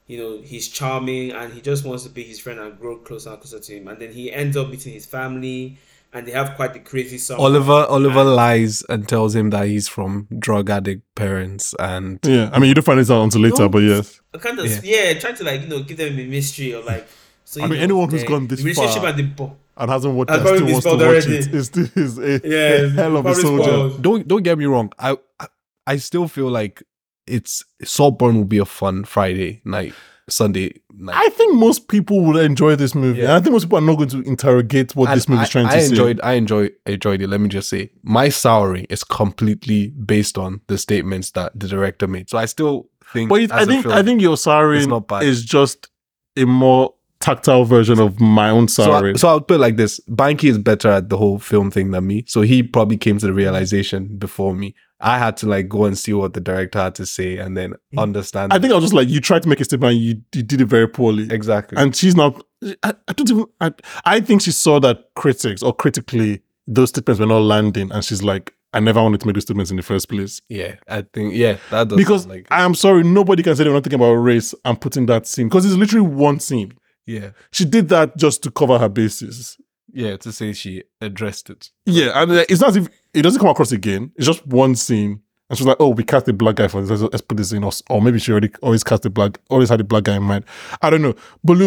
you know, he's charming and he just wants to be his friend and grow closer and closer to him. And then he ends up meeting his family, and they have quite the crazy summer. Oliver Oliver And- lies and tells him that he's from drug addict parents and Yeah. I mean, you don't find this out until later, No. but yes. kind of Yeah. yeah. trying to like you know give them a mystery or like. So I mean, know, anyone who's the- gone this the relationship far- and the bo- And hasn't watched I've it, still been wants to watch already. it. It's still is a, [LAUGHS] Yeah, a hell of a soldier. spoiled. don't don't get me wrong. I I- I still feel like it's Saltburn will be a fun Friday night, Sunday night. I think most people would enjoy this movie. Yeah. I think most people are not going to interrogate what And this movie is I- trying to I say. enjoyed I enjoyed enjoyed it. Let me just say, my souring is completely based on the statements that the director made. So I still think. But it, I think film- I think your it's Sarin not bad. is just a more tactile version of my own So, I, so I'll put it like this: Banky is better at the whole film thing than me. So he probably came to the realization before me. I had to like go and see what the director had to say and then understand. I think I was just like, you tried to make a statement and you, you did it very poorly. exactly. And she's not, I, I don't even, I, I think she saw that critics or critically, those statements were not landing. And she's like, I never wanted to make those statements in the first place. yeah, I think yeah, that does Because like I am sorry, nobody can say they're not thinking about race and putting that scene. Because it's literally one scene. yeah, She did that just to cover her bases. yeah. To say she addressed it. Yeah, and uh, it's not as if it doesn't come across again. It's just one scene, and she's like, "Oh, we cast a black guy for this. Let's, put this in." Or, or maybe she already always cast a black, always had a black guy in mind. I don't know. But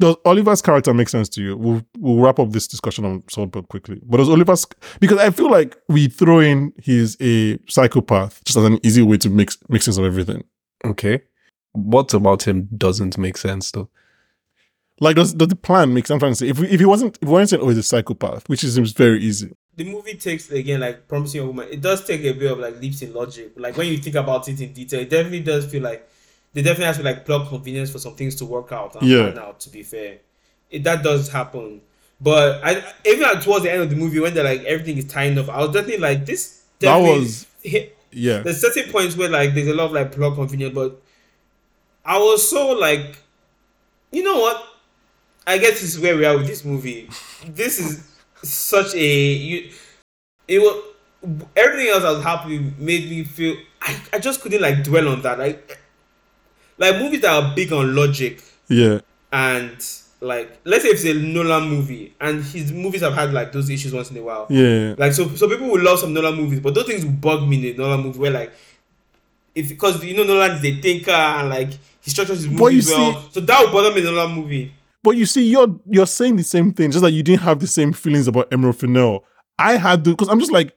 does Oliver's character make sense to you? We'll we'll wrap up this discussion on Saltburn quickly. But does Oliver's because I feel like we throw in he's a psychopath just as an easy way to make, make sense of everything. Okay. What about him doesn't make sense though? Like does, does the plan make sense? I'm trying to say if we, if he wasn't if we weren't saying oh he's a psychopath, which seems very easy. The movie takes again like promising a woman. It does take a bit of like leaps in logic. Like when you think about it in detail, it definitely does feel like they definitely has to like plug convenience for some things to work out and Yeah. Now. To be fair, it, that does happen. But I even towards the end of the movie when they're like everything is tying up, I was definitely like this. definitely that was- hit- Yeah. there's certain points where like there's a lot of like plot convenience, but I was so like, you know what? I guess this is where we are with this movie. This is such a you. It was everything else I was happy made me feel. I, I just couldn't like dwell on that. Like like movies that are big on logic Yeah. and like let's say if it's a Nolan movie and his movies have had like those issues once in a while. Yeah. Like so, so people will love some Nolan movies, but those things will bug me in a Nolan movie where like, if because you know Nolan is a thinker and like he structures his movies well, so that would bother me in a Nolan movie. But you see, you're you're saying the same thing, just like you didn't have the same feelings about Emerald Fennell. I had to because I'm just like,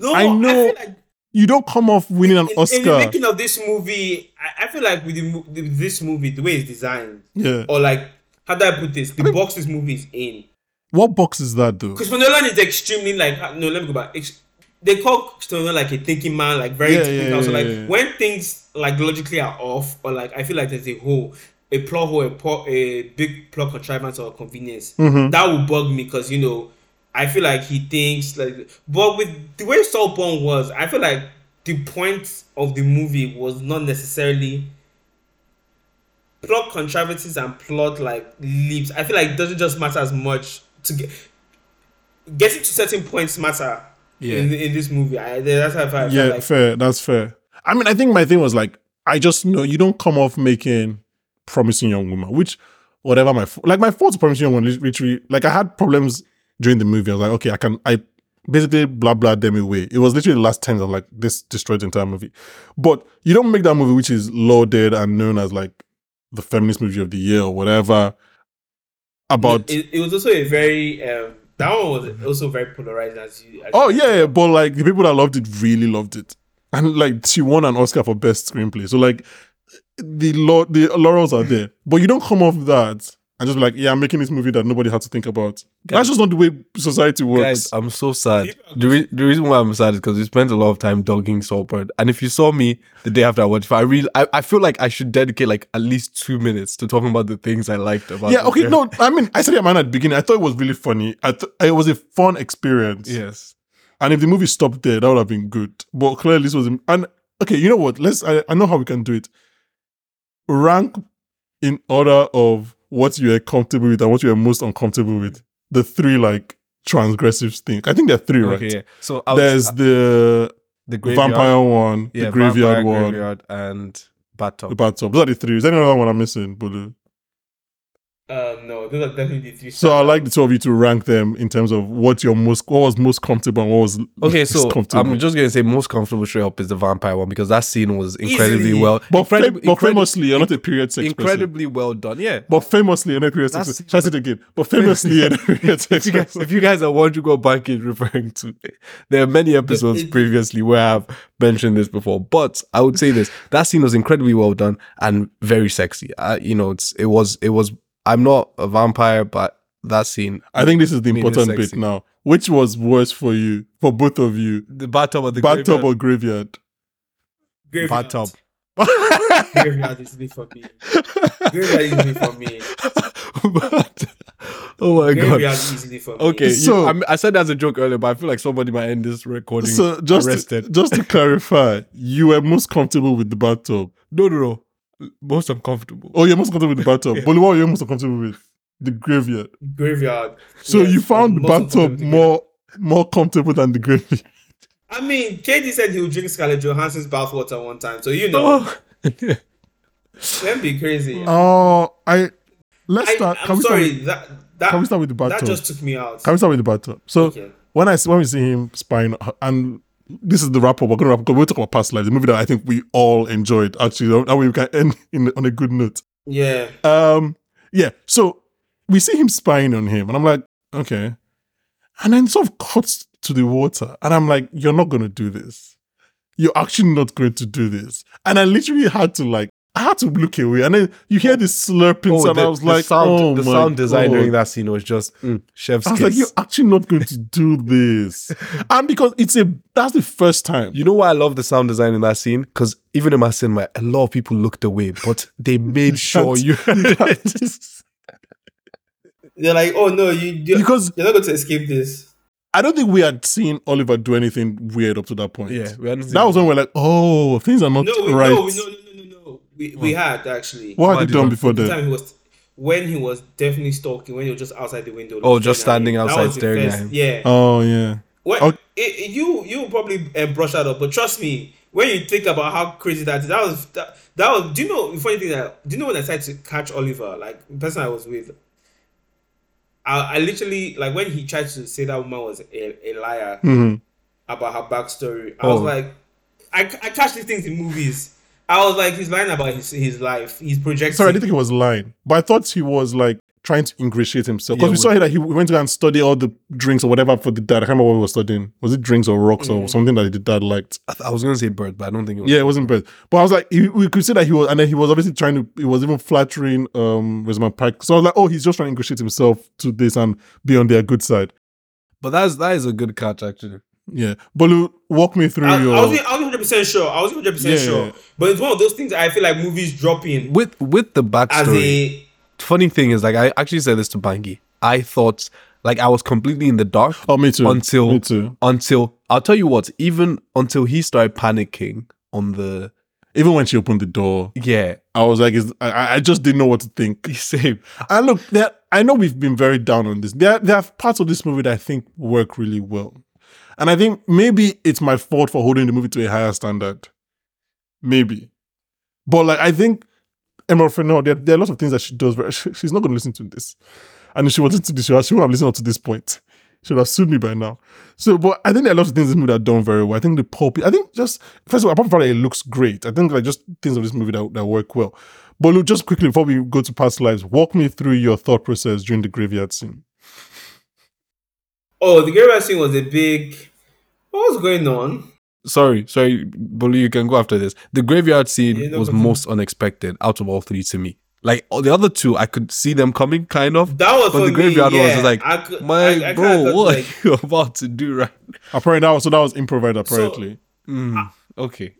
No, I know feel like you don't come off winning an in, in the making of this movie, I, I feel like with, the, with this movie, the way it's designed, yeah. or like how do I put this, the box this movie is in. What box is that though? Christopher Nolan is extremely like uh, no, let me go back. Ex- they call Christopher Nolan like a thinking man, like very Yeah, technical. yeah, so yeah, like yeah. when things like logically are off, or like I feel like there's a hole, a plot hole, a, po- a big plot contrivance or convenience, Mm-hmm. that would bug me because you know I feel like he thinks like. But with the way Saltburn was, I feel like the point of the movie was not necessarily plot contrivances and plot like leaps. I feel like it doesn't just matter as much to get getting to certain points matter Yeah. in, in this movie. I, that's how I felt Yeah, like. fair. That's fair. I mean, I think my thing was like, I just know you don't come off making promising young woman, which whatever my like my thoughts promising young woman lit- literally like I had problems during the movie. I was like, okay, I can I basically blah blah them away. It was literally the last ten. I'm like, this destroyed the entire movie. But you don't make that movie which is lauded and known as like the feminist movie of the year or whatever. About it, it was also a very um, that one was also very polarizing as you. As Oh you- yeah, yeah, but like the people that loved it really loved it, and like she won an Oscar for best screenplay. So like the law, the laurels are there, but you don't come off that and just be like, yeah, I'm making this movie that nobody had to think about. That's just not the way society works. Guys, I'm so sad. The, re- the reason why I'm sad is because we spent a lot of time dogging Saltburn. And if you saw me the day after I watched it, I really, I, I feel like I should dedicate like at least two minutes to talking about the things I liked about yeah, okay, no, I mean, I said it man at the beginning. I thought it was really funny. I th- it was a fun experience. Yes. And if the movie stopped there, that would have been good. But clearly, this was. And okay, you know what? Let's. I, I know how we can do it. Rank in order of what you are comfortable with and what you are most uncomfortable with. The three like transgressive things. I think there are three, right? Okay, yeah. So was, There's uh, the the graveyard, vampire one, yeah, the graveyard vampire, one, graveyard, and bathtub. the bathtub. Those are the three. Is there another one I'm missing? But Uh, no, those are definitely the three. so I like the two of you to rank them in terms of what you're most, what was most comfortable and what was Okay, least so comfortable. I'm just gonna say most comfortable straight up is the vampire one because that scene was incredibly Easily. well, but, incredi- fam- but famously, you're not a period sex person. incredibly well done. Yeah. But famously, you're not a period sex That's- person. Shall I say it again? But famously, you're not a period [LAUGHS] sex if you, guys, person. if you guys are wondering what Bank is referring to, there are many episodes previously where I've mentioned this before. But I would say this: that scene was incredibly well done and very sexy. I, you know, it's it was it was. I'm not a vampire, but that scene, I think this is the important bit sexy. now. Which was worse for you, for both of you? the bathtub or the Bathtub graveyard- or graveyard? Graveyard. bathtub. Graveyard is me for me. Graveyard is me for me. But- [LAUGHS] oh my Graveyard god. is easily for me. Okay, So- you, I, mean, I said that as a joke earlier, but I feel like somebody might end this recording So just to, just to clarify, you were most comfortable with the bathtub. no, no, no. Most uncomfortable. Oh, you're most comfortable with the bathtub. But what are you're most uncomfortable with? The graveyard. Graveyard. So Yes, you found the bathtub uncomfortable. more more comfortable than the graveyard. I mean, Katie said he would drink Scarlett Johansson's bathwater one time, so you know, Oh. [LAUGHS] let be crazy. Oh, I let's I, start. I'm can we sorry, start? that With, that can we start with the that bathtub? just took me out. Can we start with the bathtub? So Okay. when I when we see him spying, uh, and this is the wrap up. We're gonna wrap up. We'll talk about past lives, the movie that I think we all enjoyed. Actually, that way we can end [LAUGHS] in, on a good note. Yeah, Um, yeah. So we see him spying on him, and I'm like, okay, and then sort of cuts to the water, and I'm like, you're not gonna do this. You're actually not going to do this. And I literally had to like, I had to look away, and then you hear this slurping Oh, sound. the, I was the like, sound, oh the my sound design God. during that scene was just mm, chef's I was kiss. like, you're actually not going to do this. [LAUGHS] and because it's a that's the first time. You know why I love the sound design in that scene? Because even in my cinema, a lot of people looked away, but they made [LAUGHS] sure you. [LAUGHS] they're like, oh no, you you- because you're not going to escape this. I don't think we had seen Oliver do anything weird up to that point. Yeah, we hadn't that was when we're like, oh, things are not No, we, right. we, no, no. We, we had actually. what Why had you did done you- before The then? time he was when he was definitely stalking when he was just outside the window. Oh, just standing at him. Outside staring at first- him. Yeah. Oh yeah. Well, Okay. it, it- you you probably uh, brush that up, but trust me, when you think about how crazy that is, that was that, that was. Do you know the funny thing that? Do you know when I tried to catch Oliver, like the person I was with? I, I literally like when he tried to say that woman was a, a liar Mhm. about her backstory. I was Oh. like, I, I catch these things in movies. I was like, he's lying about his his life. He's projecting. Sorry, I didn't think he was lying, but I thought he was like trying to ingratiate himself because Yeah, we saw that he went to go and study all the drinks or whatever for the dad. I can't remember what he was studying. Was it drinks or rocks Mm. or something that the dad liked? I, th- I was gonna say bird, but I don't think it was. Yeah, it wasn't bad. But I was like, he, we could see that he was, and then he was obviously trying to, he was even flattering um Rosamund Pike. So I was like, oh, he's just trying to ingratiate himself to this and be on their good side. But that's that is a good catch actually. Yeah. Bolu, walk me through I, your. I was hundred percent sure. I was hundred percent sure. yeah. But it's one of those things I feel like movies drop in With with the as backstory, a funny thing is like I actually said this to Banky. I thought like I was completely in the dark oh, me too. until me too. until I'll tell you what, even until he started panicking on the Even when she opened the door, yeah, I was like, is- I, I just didn't know what to think. [LAUGHS] same. And look, there, I know we've been very down on this. There, there are parts of this movie that I think work really well. And I think maybe it's my fault for holding the movie to a higher standard. Maybe. But like, I think Emma Fennell, there, there are lots of things that she does. Very, she's not going to listen to this. And if she wanted to this, she wouldn't have listened up to this point. She would have sued me by now. So, but I think there are lots of things in this movie that are done very well. I think the pulp, I think just, first of all, apart from that, it looks great. I think like just things of this movie that, that work well. But look, just quickly before we go to past lives, walk me through your thought process during the graveyard scene. Oh the graveyard scene was a big. What was going on? Sorry, sorry, Bolu, you can go after this. The graveyard scene Yeah, no, was continue. most unexpected out of all three to me. Like all the other two, I could see them coming, kind of. That was But for the me, graveyard one was yeah. just like, I could- my I- I bro, what like- [LAUGHS] are you about to do right? Apparently, that was, so that was improvised, apparently. Mm, okay.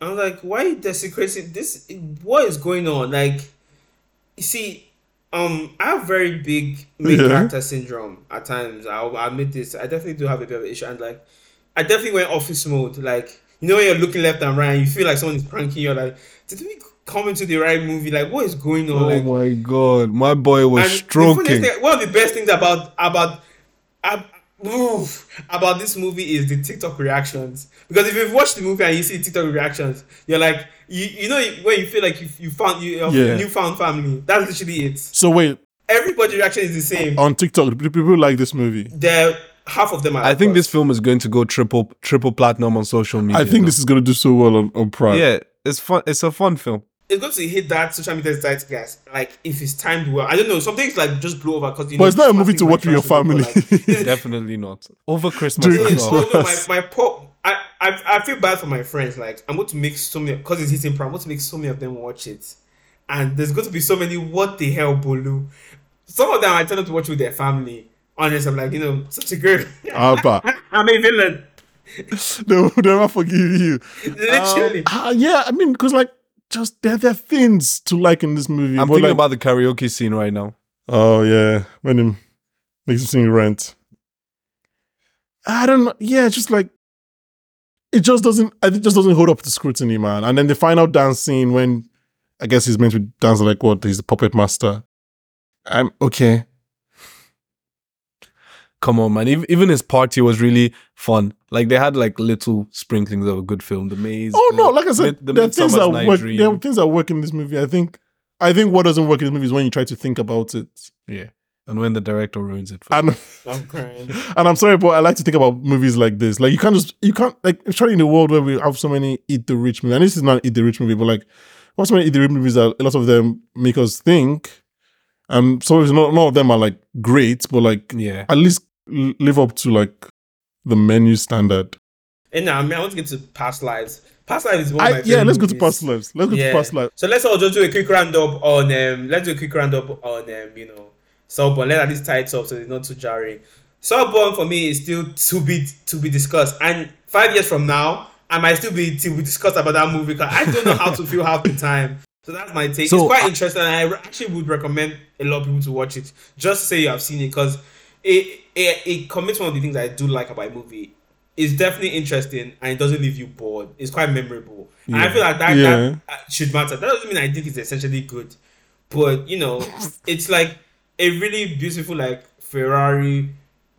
I'm like, why you desecrating this? What is going on? Like, you see, um, I have very big main Yeah. character syndrome at times. I'll I'll admit this. I definitely do have a bit of an issue, and like, I definitely went office mode. Like, you know, when you're looking left and right, and you feel like someone is pranking you. Like, did we come into the right movie? Like, what is going on? Oh like, my god, my boy was stroking. thing- one of the best things about about ab- oof, about this movie is the TikTok reactions. Because if you've watched the movie and you see TikTok reactions, you're like, you you know when you feel like you you found you have Yeah. newfound family. That's literally it. So wait, Everybody's reaction is the same. on TikTok, do people like this movie? There, half of them are. I think of this film is going to go triple triple platinum on social media. I think though. this is going to do so well on, on Prime. yeah, it's fun. It's a fun film. It's going to hit that social media zeitgeist. Like if it's timed well, I don't know. Some things like just blow over because you But know. it's not a movie to watch with your crash people, family. like, [LAUGHS] Definitely not over Christmas. During as Yes, well. oh no, my, my poor. I, I I feel bad for my friends. Like I'm going to make so many because it's hitting prime. I'm going to make so many of them watch it, and there's going to be so many. What the hell, Bolu? Some of them I tell them to watch with their family. Honest, I'm like, you know, such a great. [LAUGHS] Abba. [LAUGHS] I'm a villain. they will never forgive you. Literally. Um, ah, yeah, I mean, because like, just there, there are things to like in this movie. I'm but, thinking like- about the karaoke scene right now. Oh yeah, when him makes him sing Rent. I don't know. Yeah, it's just like it just doesn't. It just doesn't hold up to scrutiny, man. And then the final dance scene when I guess he's meant to dance like what? He's the puppet master. I'm okay. Come on, man. Even, even his party was really fun. Like they had like little sprinklings of a good film. The maze. Oh the- no, like I said, Mid- the there are things that work. Dream. There are things that work in this movie. I think. I think what doesn't work in this movie is when you try to think about it. Yeah. And when the director ruins it. For And [LAUGHS] I'm crying. and I'm sorry, but I like to think about movies like this. Like you can't just you can't like especially in a world where we have so many eat the rich movies. And this is not eat the rich movie, but like what's have so many eat the rich movies that a lot of them make us think. And some of not none of them are like great, but like yeah. at least l- live up to like the menu standard. And now, I mean, I want to get to past lives. Past lives is one of I, my yeah, let's go to movies. past lives. Let's go to past lives. So let's all just do a quick roundup on um let's do a quick roundup on um, you know, Saltburn. Let at least tie it up so it's not too jarring. Saltburn for me is still to be to be discussed. And five years from now, I might still be to be discussed about that movie because I don't know how to feel half the time. So that's my take. So, it's quite I- interesting and I actually would recommend a lot of people to watch it. Just to say you have seen it because it, it it commits one of the things I do like about a movie. It's definitely interesting and it doesn't leave you bored. It's quite memorable. And I feel like that, Yeah. that uh, should matter. That doesn't mean I think it's essentially good, but you know, [LAUGHS] it's like a really beautiful like Ferrari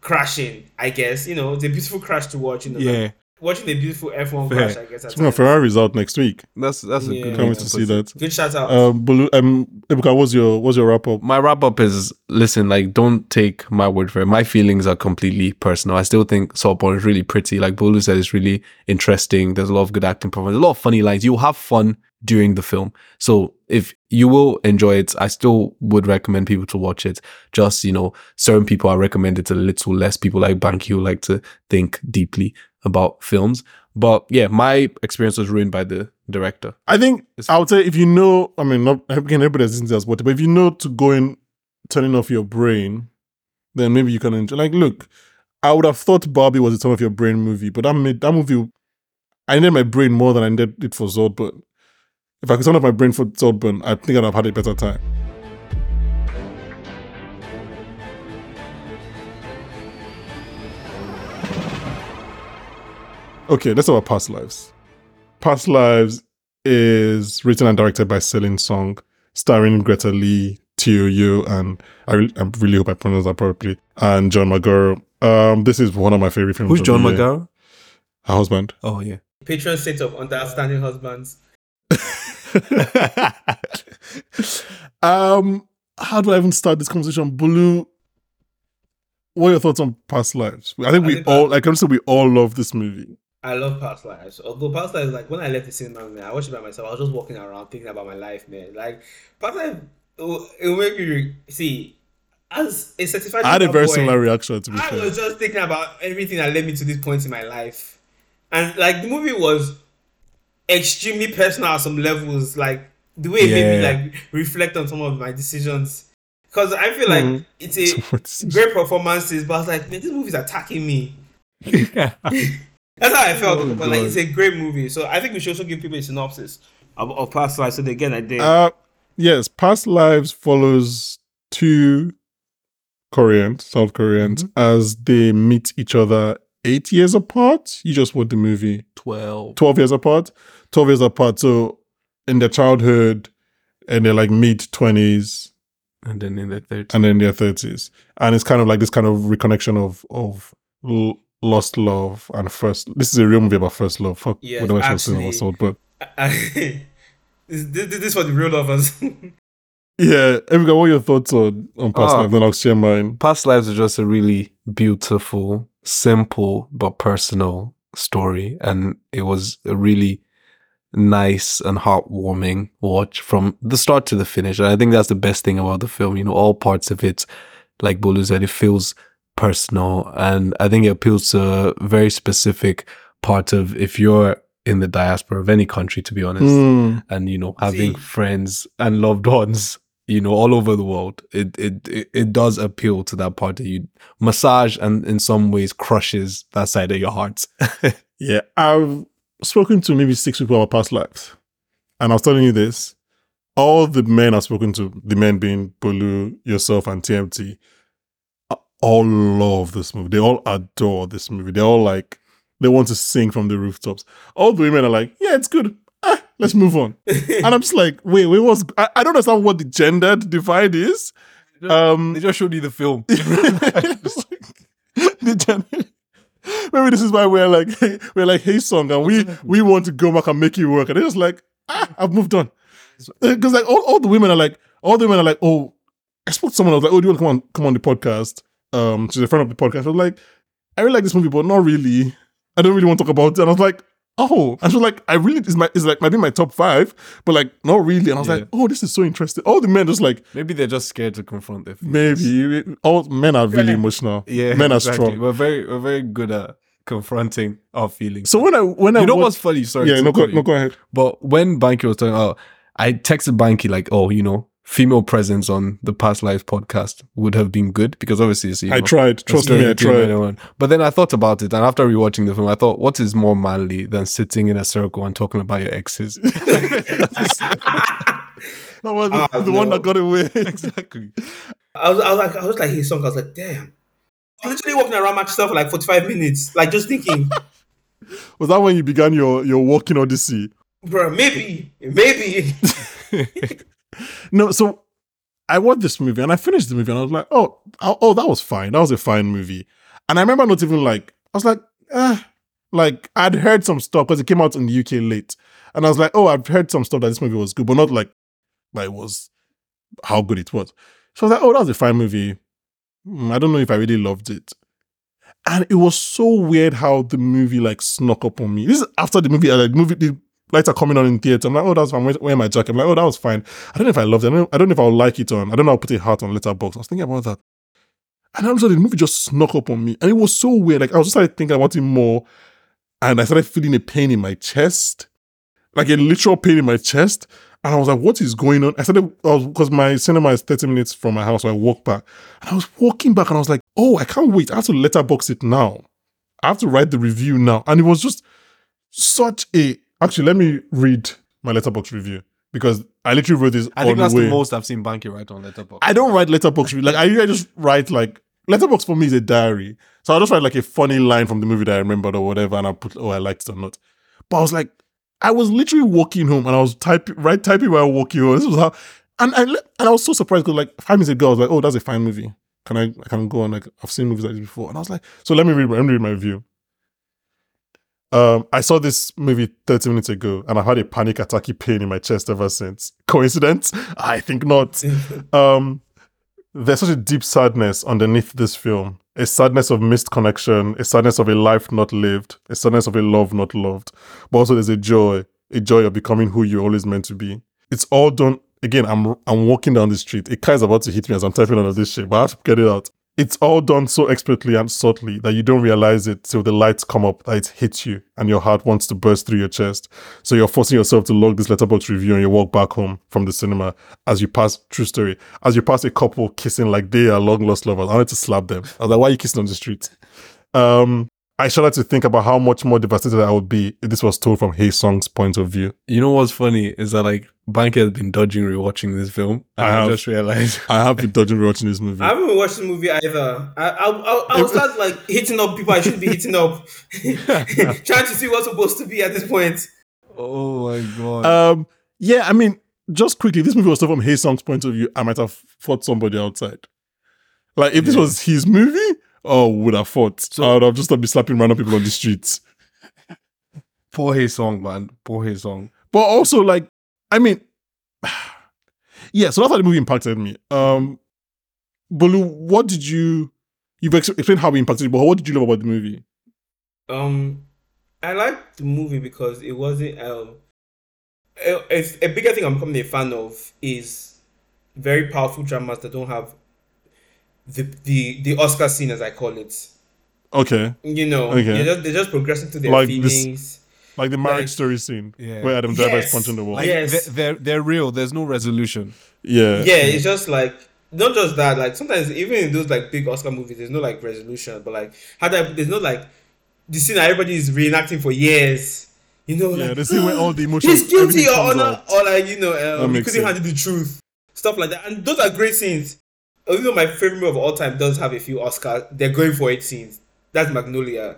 crashing. I guess you know it's a beautiful crash to watch. You know, like, Yeah, watching a beautiful F one Fair. crash. I guess. at Speaking of times. Ferrari's out next week. that's that's a good. Can't way wait to see that. Good shout out. Um, Bolu, um, Ebuka, what's your what's your wrap up? My wrap up is listen, like, don't take my word for it. My feelings are completely personal. I still think Saltburn is really pretty. Like Bolu said, it's really interesting. There's a lot of good acting performance, a lot of funny lines. You'll have fun during the film. So if you will enjoy it, I still would recommend people to watch it. Just, you know, certain people I recommend it a little less. People like Banky who like to think deeply about films. But yeah, my experience was ruined by the director. I think It's- I would say if you know, I mean, not again, everybody has as what, but if you know to go in, turning off your brain, then maybe you can enjoy. Like, look, I would have thought Barbie was a turn off your brain movie, but that made that movie. I needed my brain more than I needed it for Saltburn. If I could turn off my brain for Saltburn, I think I'd have had a better time. Okay, let's talk about Past Lives. Past Lives is written and directed by Celine Song, starring Greta Lee, Teo Yoo, and I really, I really hope I pronounced that properly, and John Magaro. Um, this is one of my favorite films. Who's John the year. Magaro? Her husband. Oh yeah. Patron state of understanding husbands. [LAUGHS] um, how do I even start this conversation? Bolu, what are your thoughts on Past Lives? I think I we think all, that- like, honestly, we all love this movie. I love past lives. Although past lives, like when I left the cinema, man, I watched it by myself. I was just walking around thinking about my life, man. Like past life, it will, make me re- see. As a certified, I had a very boy, similar reaction, to be I fair. was just thinking about everything that led me to this point in my life, and like the movie was extremely personal at some levels. Like the way it made me like reflect on some of my decisions, because I feel like Mhm. it's a [LAUGHS] great performances, but I was like, man, this movie's attacking me. [LAUGHS] [LAUGHS] That's how I felt. Oh, but like, it's a great movie. So I think we should also give people a synopsis of, of past lives. So they get an idea. Uh, yes, Past Lives follows two Koreans, South Koreans, Mm-hmm. as they meet each other eight years apart. You just watched the movie. Twelve. 12 years apart 12 years apart so in their childhood and they're like mid 20s And then in their third. and then in their 30s and it's kind of like this kind of reconnection of of l- lost love and first this is a real movie about first love fuck Yes, whatever I was saying about actually. salt but [LAUGHS] this, this, this is for the real lovers. yeah Ebuka, what are your thoughts on on past Ah. life then I'll share mine Past lives are just a really beautiful, simple but personal story, and it was a really nice and heartwarming watch from the start to the finish. And I think that's the best thing about the film. You know, all parts of it, like Bolu said, it feels personal, and I think it appeals to a very specific part of if you're in the diaspora of any country, to be honest Mm, and you know having See. friends and loved ones you know all over the world it, it it it does appeal to that part that you massage and in some ways crushes that side of your heart [LAUGHS] yeah I've spoken to maybe six people about past lives and I was telling you this all the men I've spoken to the men being Bolu yourself and TMT all love this movie. They all adore this movie. They all like they want to sing from the rooftops. All the women are like, yeah, it's good. Ah, let's move on. [LAUGHS] and I'm just like, wait, wait, what's I, I don't understand what the gendered divide is. Um they just showed you the film [LAUGHS] the gen- Maybe this is why we're like [LAUGHS] we're like Hae Sung and we we want to go back and make it work. And they're just like, ah, I've moved on. Because like all, all the women are like, all the women are like, oh, I spoke to someone, I was like, oh, do you want to come on come on the podcast? Um, she's a friend of the podcast. I was like, I really like this movie, but not really. I don't really want to talk about it. And I was like, oh. And she was like, I really is my is like might be my top five, but like not really. And I was Yeah. like, oh, this is so interesting. All the men just like, maybe they're just scared to confront their feelings. maybe all men are really Yeah. emotional. yeah men are exactly. strong. we're very we're very good at confronting our feelings So when I when I you know what's funny sorry yeah, no go, no, go ahead. But when Banky was talking, oh, I texted Banky like, oh, you know, female presence on the Past Lives podcast would have been good because obviously, it's, you I know, tried. Trust me, I tried. anyone. But then I thought about it, and after rewatching the film, I thought, what is more manly than sitting in a circle and talking about your exes? [LAUGHS] That was the, Ah, the one that got away. [LAUGHS] exactly. I was, I was like, I was like Hae Sung. I was like, damn, I was literally walking around Manchester for like 45 minutes, like just thinking, [LAUGHS] Was that when you began your your walking odyssey? bro, maybe, maybe. No, so I watched this movie and I finished the movie and I was like, oh, oh, oh, that was fine. That was a fine movie. And I remember not even like, I was like, eh, like I'd heard some stuff because it came out in the UK late. And I was like, oh, I've heard some stuff that this movie was good, but not like, like was how good it was. So I was like, oh, that was a fine movie. Hmm, I don't know if I really loved it. And it was so weird how the movie like snuck up on me. This is after the movie, uh, like the movie, the lights are coming on in theater. I'm like, oh, that's fine. I'm wearing my jacket. I'm like, oh, that was fine. I don't know if I loved it. I don't, I don't know if I'll like it on. I don't know. I'll put a heart on Letterboxd. I was thinking about that. And all of a the movie just snuck up on me. And it was so weird. Like, I was just started thinking about it more. And I started feeling a pain in my chest. Like a literal pain in my chest. And I was like, what is going on? I started, because my cinema is 30 minutes from my house. So I walked back. And I was walking back and I was like, oh, I can't wait. I have to Letterboxd it now. I have to write the review now. And it was just such a. Actually, let me read my Letterboxd review because I literally wrote this. I think that's the, the most I've seen Banky write on Letterboxd. I don't write Letterboxd review. Like I usually just write like Letterboxd for me is a diary. So I'll just write like a funny line from the movie that I remembered or whatever, and I'll put oh I liked it or not. But I was like, I was literally walking home and I was typing right typing while walking home. This was how and I and I was so surprised because like five minutes ago I was like, oh that's a fine movie. Can I I can go on like I've seen movies like this before. And I was like, so let me read my, let me read my review. Um, I saw this movie 30 minutes ago and I've had a panic attacky pain in my chest ever since. [LAUGHS] Coincidence? I think not. [LAUGHS] um, there's such a deep sadness underneath this film. A sadness of missed connection, a sadness of a life not lived, a sadness of a love not loved. But also there's a joy, a joy of becoming who you're always meant to be. It's all done again, I'm I'm walking down the street. A car is about to hit me as I'm typing under this shit, but I have to get it out. It's all done so expertly and subtly that you don't realize it till the lights come up that it hits you and your heart wants to burst through your chest. So you're forcing yourself to log this Letterboxd review and you walk back home from the cinema as you pass true story. As you pass a couple kissing like they are long lost lovers. I wanted to slap them. I was like, why are you kissing on the street? Um I shudder to think about how much more devastated I would be if this was told from Hae Sung's point of view. You know what's funny is that like Banky has been dodging rewatching this film. And I I, have. just realized. I have been dodging rewatching this movie. I haven't even watched the movie either. I I I, I will start like hitting up people I shouldn't be hitting up, [LAUGHS] [LAUGHS] trying to see what's supposed to be at this point. oh my god. Um, yeah, I mean, just quickly, this movie was still from Hae Sung's point of view. I might have fought somebody outside. Like, if this was his movie, oh, would have fought. I would have just be slapping random people on the streets. Poor Hae Sung, man. Poor Hae Sung. But also, like, I mean, [SIGHS] yeah. So that's how the movie impacted me. Um, Bolu, what did you? You've ex- explained how it impacted you, but what did you love about the movie? Um, I liked the movie because it wasn't um. A, a, a bigger thing I'm becoming a fan of is very powerful dramas that don't have the the the Oscar scene as I call it. Okay, You know, Okay. they're just they're just progressing through their Like this- feelings. like the marriage Like- story scene Yeah. where Adam Driver is punching the wall. Like, Yes. they're, they're they're real. There's no resolution. yeah, yeah, it's just like not just that. Like sometimes even in those like big Oscar movies, there's no like resolution, but like how that there's no like the scene that everybody is reenacting for years. You know, yeah. like The scene where all the [GASPS] emotions, he's guilty, everything your honor, out. or like you know, That um, he makes couldn't handle the truth, stuff like that. And those are great scenes. Even though my favorite movie of all time does have a few Oscars, they're going for it scenes. That's Magnolia.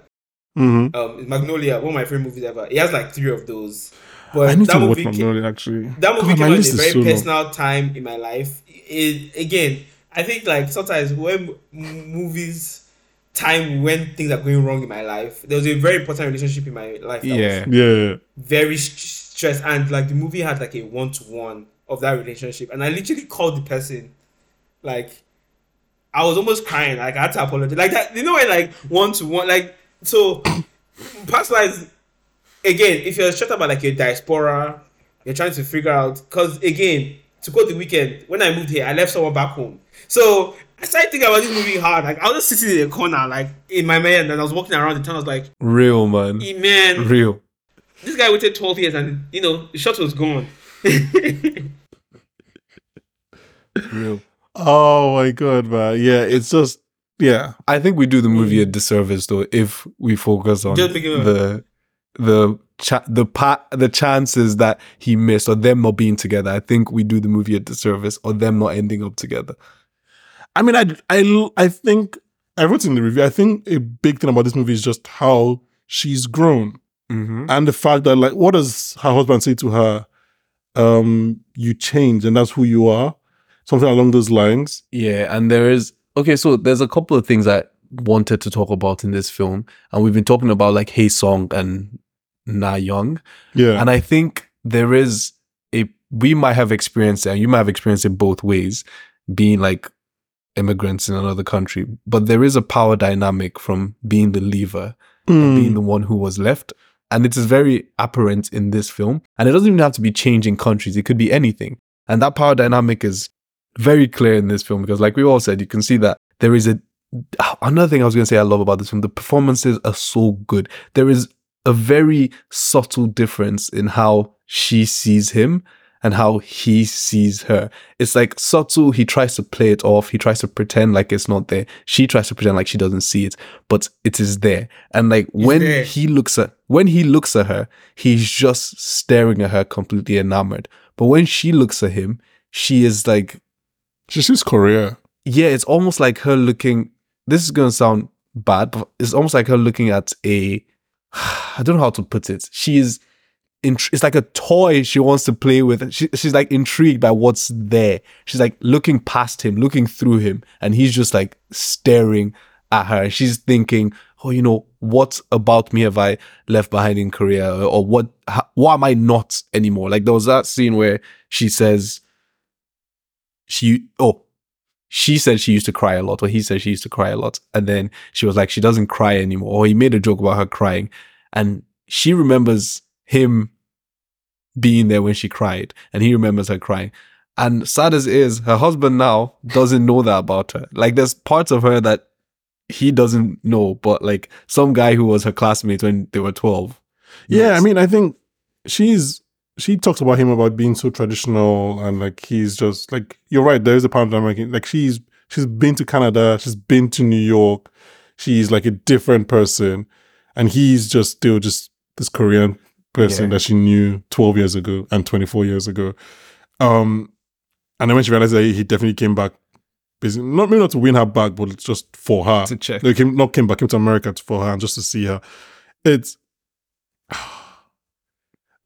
Mhm. Um, Magnolia, one of my favorite movies ever. It has like three of those. I But need that to watch movie, ca- Magnolia actually. that movie God, my came out at list a is very so long. personal time in my life. It, again, I think like sometimes when movies time when things are going wrong in my life, there was a very important relationship in my life. That Yeah. was Yeah, very st- stressed, and like the movie had like a one to one of that relationship, and I literally called the person, like. I was almost crying. Like I had to apologize. Like that, you know, when like one to one, like so. [COUGHS] past lives, again, if you're shut up about like your diaspora, you're trying to figure out. Because again, to go the weekend, when I moved here, I left someone back home. So I started thinking about this movie hard. Like I was just sitting in a corner, like in my mind, and I was walking around the town. I was like, Real man. "Eh, man, Real. this guy waited 12 years, and you know the shot was gone. [LAUGHS] Real. Oh my god, man. Yeah, it's just yeah. I think we do the movie a disservice though if we focus on Just the the cha- the pa- the chances that he missed or them not being together. I think we do the movie a disservice or them not ending up together. I mean, I I I think I wrote in the review. I think a big thing about this movie is just how she's grown Mm-hmm. and the fact that like, what does her husband say to her? Um, you change, and that's who you are. Something along those lines. Yeah, and there is okay. So there's a couple of things I wanted to talk about in this film, and we've been talking about like Hae Sung and Na Young, Yeah. and I think there is a we might have experienced it, and you might have experienced it both ways, being like immigrants in another country. But there is a power dynamic from being the leaver Mm. being the one who was left. And it is very apparent in this film. And it doesn't even have to be changing countries, it could be anything. And that power dynamic is very clear in this film because, like we all said, you can see that there is a. Another thing I was going to say I love about this film the performances are so good. There is a very subtle difference in how she sees him and how he sees her. It's like subtle. He tries to play it off. He tries to pretend like it's not there. She tries to pretend like she doesn't see it, but it is there. And like when there. he looks at when he looks at her, he's just staring at her completely enamored. But when she looks at him, she is like, She sees Korea. yeah, it's almost like her looking. This is gonna sound bad, but it's almost like her looking at a. [SIGHS] I don't know how to put it. She is. Int- it's like a toy she wants to play with. She, she's like intrigued by what's there. She's like looking past him, looking through him, and he's just like staring at her. She's thinking, "Oh, you know, what about me have I left behind in Korea, or, what? Why am I not anymore?" Like there was that scene where she says, "She oh." She said she used to cry a lot, or he said she used to cry a lot. And then she was like, she doesn't cry anymore. Or he made a joke about her crying. And she remembers him being there when she cried, and he remembers her crying. And sad as it is, her husband now doesn't know that about her. Like there's parts of her that he doesn't know, but like some guy who was her classmate when they were 12. Yeah, I mean, I think she's she talks about him about being so traditional and like he's just like you're right. There is a power dynamic. Like she's she's been to Canada, she's been to New York. She's like a different person, and he's just still just this Korean person Yeah. that she knew 12 years ago and 24 years ago. Um, and then when she realized that he definitely came back, basically not maybe not to win her back, but just for her to check. they came not came back, came to America for her and just to see her. It's [SIGHS]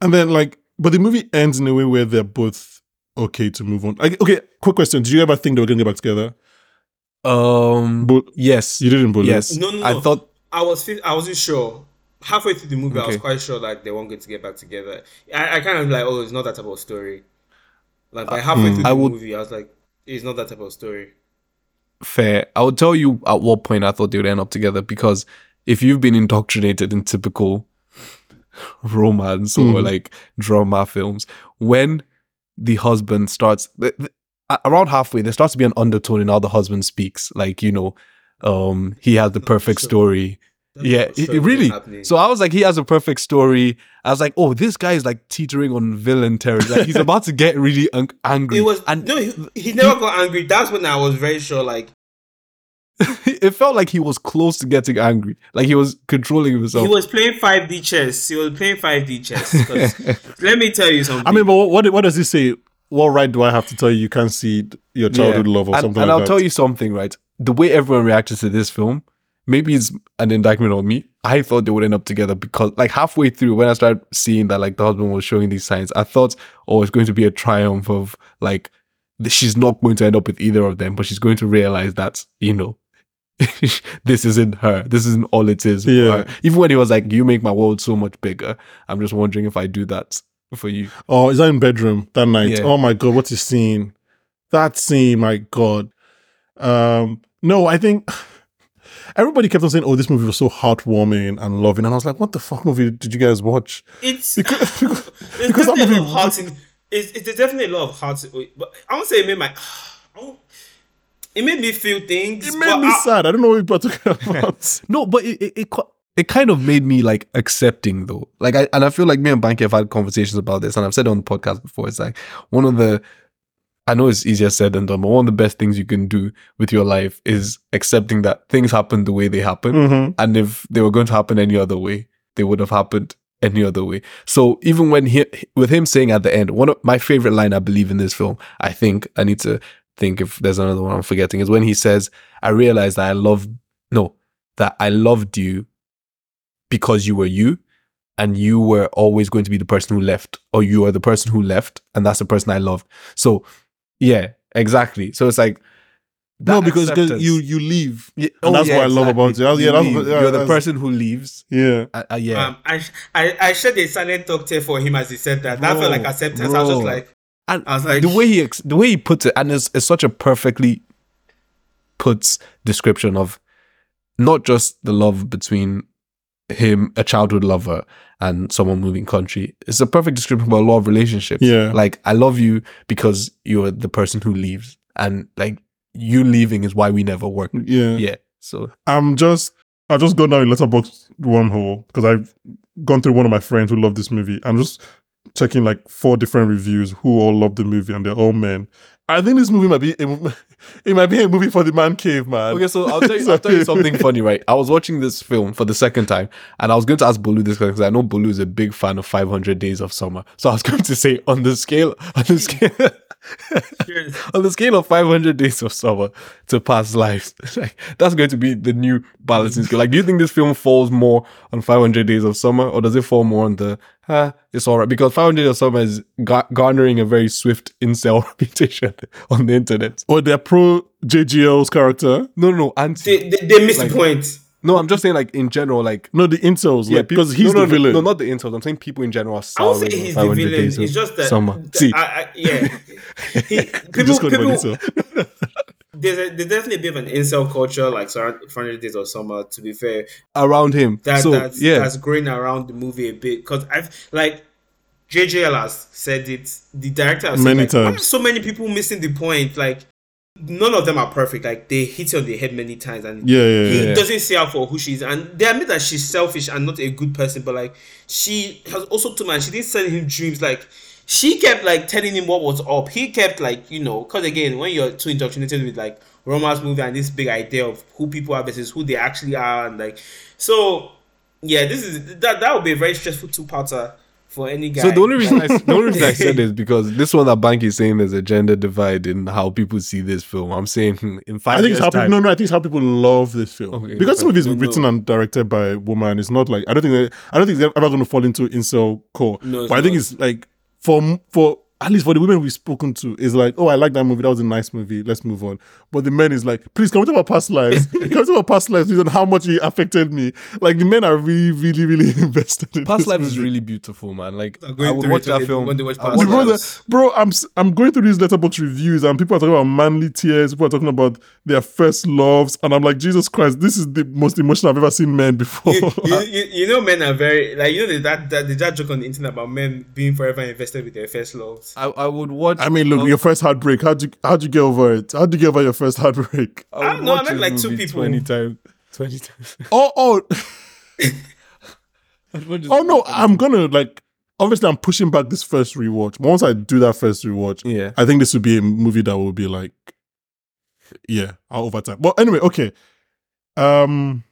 and then like, but the movie ends in a way where they're both okay to move on. Like, okay, quick question: Did you ever think they were gonna get back together? Um, But yes. you didn't believe. Yes. No, no, no. I thought I was fi- I wasn't sure. Halfway through the movie, I was quite sure like they weren't going to get back together. I, I kind of like, oh, it's not that type of story. Like by halfway mm. through the I would- movie, I was like, it's not that type of story. fair. I will tell you at what point I thought they would end up together because if you've been indoctrinated in typical [LAUGHS] romance or Mhm. like drama films, when the husband starts th- th- around halfway, there starts to be an undertone in how the husband speaks. Like you know, um, he has the perfect Sure. story. That's Yeah, not it- sure really. happening. So I was like, he has a perfect story. I was like, oh, this guy is like teetering on villain territory. Like he's about to get really ang- angry. it was and no, he, he never got angry. That's when I was very sure. Like [LAUGHS] it felt like he was close to getting angry. Like he was controlling himself. he was playing five D chess. He was playing five D chess. [LAUGHS] let me tell you something. I mean, but what what, what does he say? What right do I have to tell you? You can't see your childhood love or and, something and like I'll that. tell you something, right? The way everyone reacted to this film, maybe it's an indictment on me. I thought they would end up together because, like, halfway through, when I started seeing that, like, the husband was showing these signs, I thought, oh, it's going to be a triumph of, like, she's not going to end up with either of them, but she's going to realize that, you know, [LAUGHS] this isn't her. This isn't all it is. Yeah. her. Even when he was like, you make my world so much bigger, I'm just wondering if I do that for you. Oh, is that in bedroom that night? Yeah. Oh my god, what's his scene? That scene, my god. Um, no, I think [SIGHS] everybody kept on saying, "Oh, this movie was so heartwarming and loving," and I was like, "What the fuck movie did you guys watch?" it's [LAUGHS] Because, because, There's because that definitely a movie, lot of heart. In, it's, it's definitely a lot of heart. But I won't say it made my. [SIGHS] I won't- It made me feel things. it made me I- sad. I don't know what people are talking [LAUGHS] about. No, but it it, it it kind of made me like accepting though. Like I and I feel like me and Banky have had conversations about this, and I've said it on the podcast before. It's like one of the I know it's easier said than done, but one of the best things you can do with your life is accepting that things happen the way they happen. Mhm. And if they were going to happen any other way, they would have happened any other way. So even when he, with him saying at the end, one of my favorite line I believe in this film, I think I need to think if there's another one I'm forgetting, is when he says, I realized that I love no, that I loved you because you were you and you were always going to be the person who left or you are the person who left and that's the person I love. So yeah, exactly. So it's like no, that because 'cause acceptance- you you leave, Yeah, and oh, that's yeah, what I love about it. exactly. Yeah, You that's, leave. yeah, You're the person who leaves. Yeah, Uh, uh, yeah. Um, I, I I shed a silent talk tear for him as he said that. that felt like acceptance. I was just like, and I was like, the way he ex- the way he puts it, and it's, it's such a perfectly puts description of not just the love between him, a childhood lover, and someone moving country. It's a perfect description of a lot of relationships. Yeah. like I love you because you're the person who leaves, and like you leaving is why we never work. yeah. Yeah, so I'm just I just gone down a Letterboxd wormhole because I've gone through one of my friends who loved this movie. I'm just checking like four different reviews who all love the movie and they're all men. I think this movie might be a, [LAUGHS] it might be a movie for the man cave man. Okay, so I'll tell you, I'll tell you [LAUGHS] something funny, right? I was watching this film for the second time, and I was going to ask Bolu this because I know Bolu is a big fan of 500 Days of Summer. So I was [LAUGHS] going to say on the scale, on the scale, [LAUGHS] On the scale of 500 Days of Summer to Past Lives, [LAUGHS] like that's going to be the new balancing scale. Like, do you think this film falls more on 500 Days of Summer, or does it fall more on the ah, it's alright? Because 500 Days of Summer is gar- garnering a very swift incel [LAUGHS] reputation on the internet. or they're pro JGL's character. No, no, no, anti. they, they, they missed Like- the point. No, I'm just saying, like in general, like No, the incels, like peop- because he's no, no, the no, villain. No, not the intros. I'm saying people in general are I would say he's the villain. It's just that. summer. that- See, I, I, yeah. [LAUGHS] He, He people, just called him an people, [LAUGHS] there's, a, there's definitely a bit of an incel culture, like surround 500 Days of Summer, to be fair. around him. that so that's, yeah, that's growing around the movie a bit because I've like JJL has said it. The director has Many said, like, why times. are so many people missing the point? Like none of them are perfect. Like they hit you on the head many times, and Yeah, yeah, he yeah. doesn't see her for who she is. And they admit that she's selfish and not a good person, but like she has also too much. She didn't send him dreams. Like she kept like telling him what was up. He kept like you know, because again, when you're too indoctrinated with like romance movie and this big idea of who people are versus who they actually are, and like so. Yeah, this is that. That would be a very stressful two-parter for any guy. So the only reason I, the only reason I said it is because this one that Bank is saying there's a gender divide in how people see this film. I'm saying in five I think it's how people, no, no. I think it's how people love this film Okay, because this movie is no, no. written and directed by a woman. It's not like I don't think they, I don't think they're ever going to fall into incel core. No, it's but I think not. it's like for for at least for the women we've spoken to, is like, oh, I like that movie. That was a nice movie. Let's move on. But the men is like, please can we talk about past lives? [LAUGHS] can we talk about past lives please, and how much it affected me? Like the men are really, really, really [LAUGHS] invested. In Past this Lives is really beautiful, man. Like I'm going would through watch it that when film. they watch I Past would Lives. bro, I'm s- I'm going through these Letterboxd reviews and people are talking about manly tears. People are talking about their first loves, and I'm like, Jesus Christ, this is the most emotional I've ever seen men before. you, you, [LAUGHS] you, you know, men are very like you know that that that joke on the internet about men being forever invested with their first loves. I, I would watch. I mean, look, your first heartbreak. How'd you how'd you get over it? How'd you get over your first heartbreak? I, would I don't know, I watch meant this like two people. Twenty times. Twenty times. [LAUGHS] Oh, oh, [LAUGHS] I'd watch this oh no! I'm gonna like. Obviously, I'm pushing back this first rewatch. Once I do that first rewatch, Yeah. I think this would be a movie that will be like, yeah, I'll over time. But anyway, okay. Um,